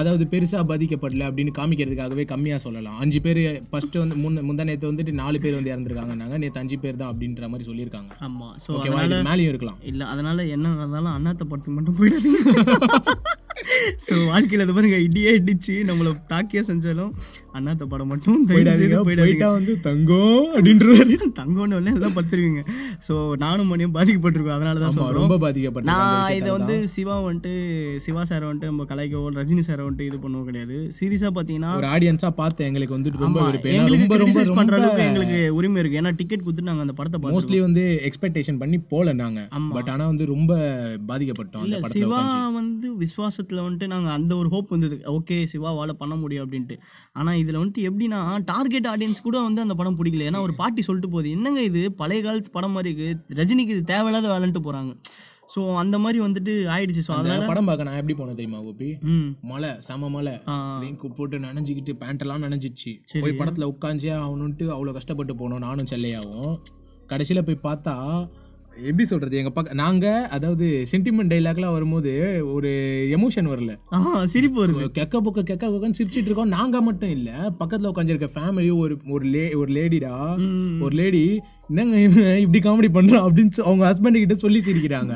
அதாவது பெருசா பாதிக்கப்படல அப்படின்னு காமிக்கிறதுக்காகவே கம்மியா சொல்லலாம். அஞ்சு பேர் ஃபர்ஸ்ட் வந்து முன்ன முந்தா நேத்து வந்துட்டு நாலு பேர் வந்து இறந்துருக்காங்கன்னாங்க. நேத்து அஞ்சு பேர் தான் அப்படின்ற மாதிரி சொல்லியிருக்காங்க. ஆமா ஸோ ஓகேவா மேலேயும் இருக்கலாம். இல்ல அதனால என்ன நடந்தாலும் அண்ணாத்த படத்துக்கு மட்டும் போயிடாதீங்க. ஸோ வாழ்க்கையில் அது பாருங்க இடியே இடிச்சு நம்மளை தாக்கியே செஞ்சாலும் அண்ணாத்த படம் மட்டும் போயிட்டா வந்து தங்கம் அப்படின்றாரு தங்கோன்னு ஒன்று எல்லாம் படுத்துருவீங்க. ஸோ நானும் மணியும் பாதிக்கப்பட்டிருக்கோம். அதனால தான் ஆமா சொல்கிறோம் ரொம்ப பாதிக்கப்பட்ட நான் இதை வந்து சிவா வந்துட்டு சிவா சாரை வந்துட்டு நம்ம கலாய்க்கவோ ரஜினி சாரை வந்துட்டு இது பண்ணவும் கிடையாது. சீரியஸாக பார்த்தீங்கன்னா ஒரு ஆடியன்ஸா பார்த்தேன் எங்களுக்கு வந்துட்டு ரொம்ப எங்களுக்கு ரொம்ப பண்ற அளவுக்கு எங்களுக்கு உரிமை இருக்கு. ஏன்னா டிக்கெட் கொடுத்து நாங்க அந்த படத்தை மோஸ்ட்லி வந்து எக்ஸ்பெக்டேஷன் பண்ணி போல நாங்க. பட் ஆனா வந்து ரொம்ப பாதிக்கப்பட்டோம் இல்ல சிவா. வந்து விசுவாசத்துல வந்துட்டு நாங்க அந்த ஒரு ஹோப் வந்தது. ஓகே சிவாவால பண்ண முடியும் அப்படின்ட்டு. ஆனா இதுல வந்துட்டு எப்படின்னா டார்கெட் ஆடியன்ஸ் கூட வந்து அந்த படம் பிடிக்கல. ஏன்னா ஒரு பாட்டி சொல்லிட்டு போகுது. என்னங்க இது? பழைய காலத்து படம் மாதிரி இருக்கு. ரஜினிக்கு இது தேவையில்லாத வேலைன்ட்டு போறாங்க. ஸோ அந்த மாதிரி வந்துட்டு ஆயிடுச்சு. ஸோ அதனால படம் பார்க்க நான் எப்படி போனேன் தெரியுமா கோபி? மழை செம மழை. ஆ, ரெயின் கோட் போட்டு நனைஞ்சிக்கிட்டு பேண்ட் எல்லாம் நனைஞ்சிச்சு. போய் படத்துல உட்காந்தே ஆகணும்ட்டு அவ்வளவு கஷ்டப்பட்டு போனோம் நானும் செல்லையாவும். கடைசியில போய் பார்த்தா எப்படி சொல்றது எங்க பக்க நாங்க அதாவது சென்டிமெண்ட் டைலாக்லாம் வரும்போது ஒரு எமோஷன் வரல. சிரிப்பு வருது. கெக்க பொக்க கெக்க பொக்கன்னு சிரிச்சிட்டு இருக்கோம். நாங்க மட்டும் இல்ல பக்கத்துல உட்காந்துருக்க ஃபேமிலி ஒரு ஒரு லே ஒரு லேடிடா. ஒரு லேடி என்னங்க இப்படி காமெடி பண்றான் அப்படின்னு அவங்க ஹஸ்பண்ட் கிட்ட சொல்லி சிரிக்கிறாங்க.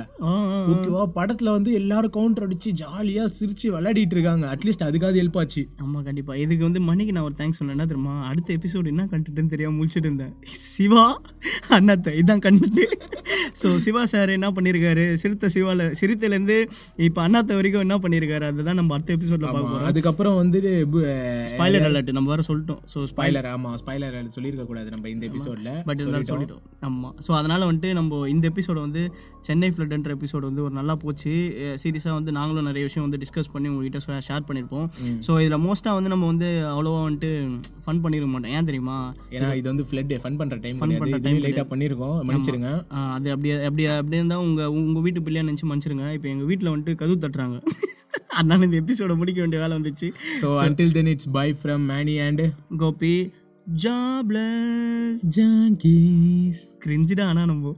ஓகேவா படத்துல வந்து எல்லாரும் கவுண்டர் அடிச்சு ஜாலியா சிரிச்சு விளையாடிட்டு இருக்காங்க. அட்லீஸ்ட் அதுக்காவது ஹெல்ப் ஆச்சு. ஆமா கண்டிப்பா. இதுக்கு வந்து மணிக்கு நான் ஒரு தேங்க்ஸ் சொன்னேன் என்ன தெரியுமா? அடுத்த எபிசோடு என்ன கண்டுட்டுன்னு தெரியாம முழிச்சிட்டு இருந்தேன். சிவா அண்ணாத்த. இதான் கண்டுட்டு ஸோ சிவா சார் என்ன பண்ணியிருக்காரு சிறுத்தை சிவால சிறுத்தையிலேருந்து இப்போ அண்ணாத்த வரைக்கும் என்ன பண்ணியிருக்காரு அதுதான் நம்ம அடுத்த எபிசோட்ல பார்க்க போறோம். அதுக்கப்புறம் வந்து ஸ்பாய்லர் அலர்ட் நம்ம வேற சொல்லிட்டோம். ஸோ ஸ்பாய்லர் ஆமா ஸ்பாய்லர் சொல்லிருக்க கூடாது நம்ம இந்த எபிசோட்ல பட் இருந்தாலும் சொல்லிட்டோம். ஆமாம் ஸோ அதனால வந்துட்டு நம்ம இந்த எபிசோட வந்து சென்னை ஃப்ளட்ன்ற எபிசோடு வந்து ஒரு நல்லா போச்சு. சீரியஸாக வந்து நாங்களும் நிறைய விஷயம் வந்து டிஸ்கஸ் பண்ணி உங்ககிட்ட ஷேர் பண்ணியிருப்போம் ஸோ இதில் மோஸ்ட்டாக வந்து நம்ம வந்து அவ்வளோவா வந்துட்டு ஃபன் பண்ணிருக்க மாட்டோம். ஏன் தெரியுமா? ஏன்னா இது வந்து ஃப்ளட் ஃபன் பண்ற டைம் பண்ற கிடையாது time இதுவே லேட்டா பண்ணிருக்கோம். மன்னிச்சிருங்க. அது அப்படியே அப்படியே அப்படியே இருந்தால் உங்கள் உங்கள் வீட்டு பிள்ளையா நினச்சி மன்னிச்சிருங்க. இப்போ எங்கள் வீட்டில் வந்துட்டு கதவு தட்டுறாங்க. <laughs> அதனால இந்த எபிசோட முடிக்க வேண்டிய வேலை வந்துச்சு. So until then it's bye from Manny and Gopi. Jobless junkies கிரிஞ்சிடா ஆனால் நம்ம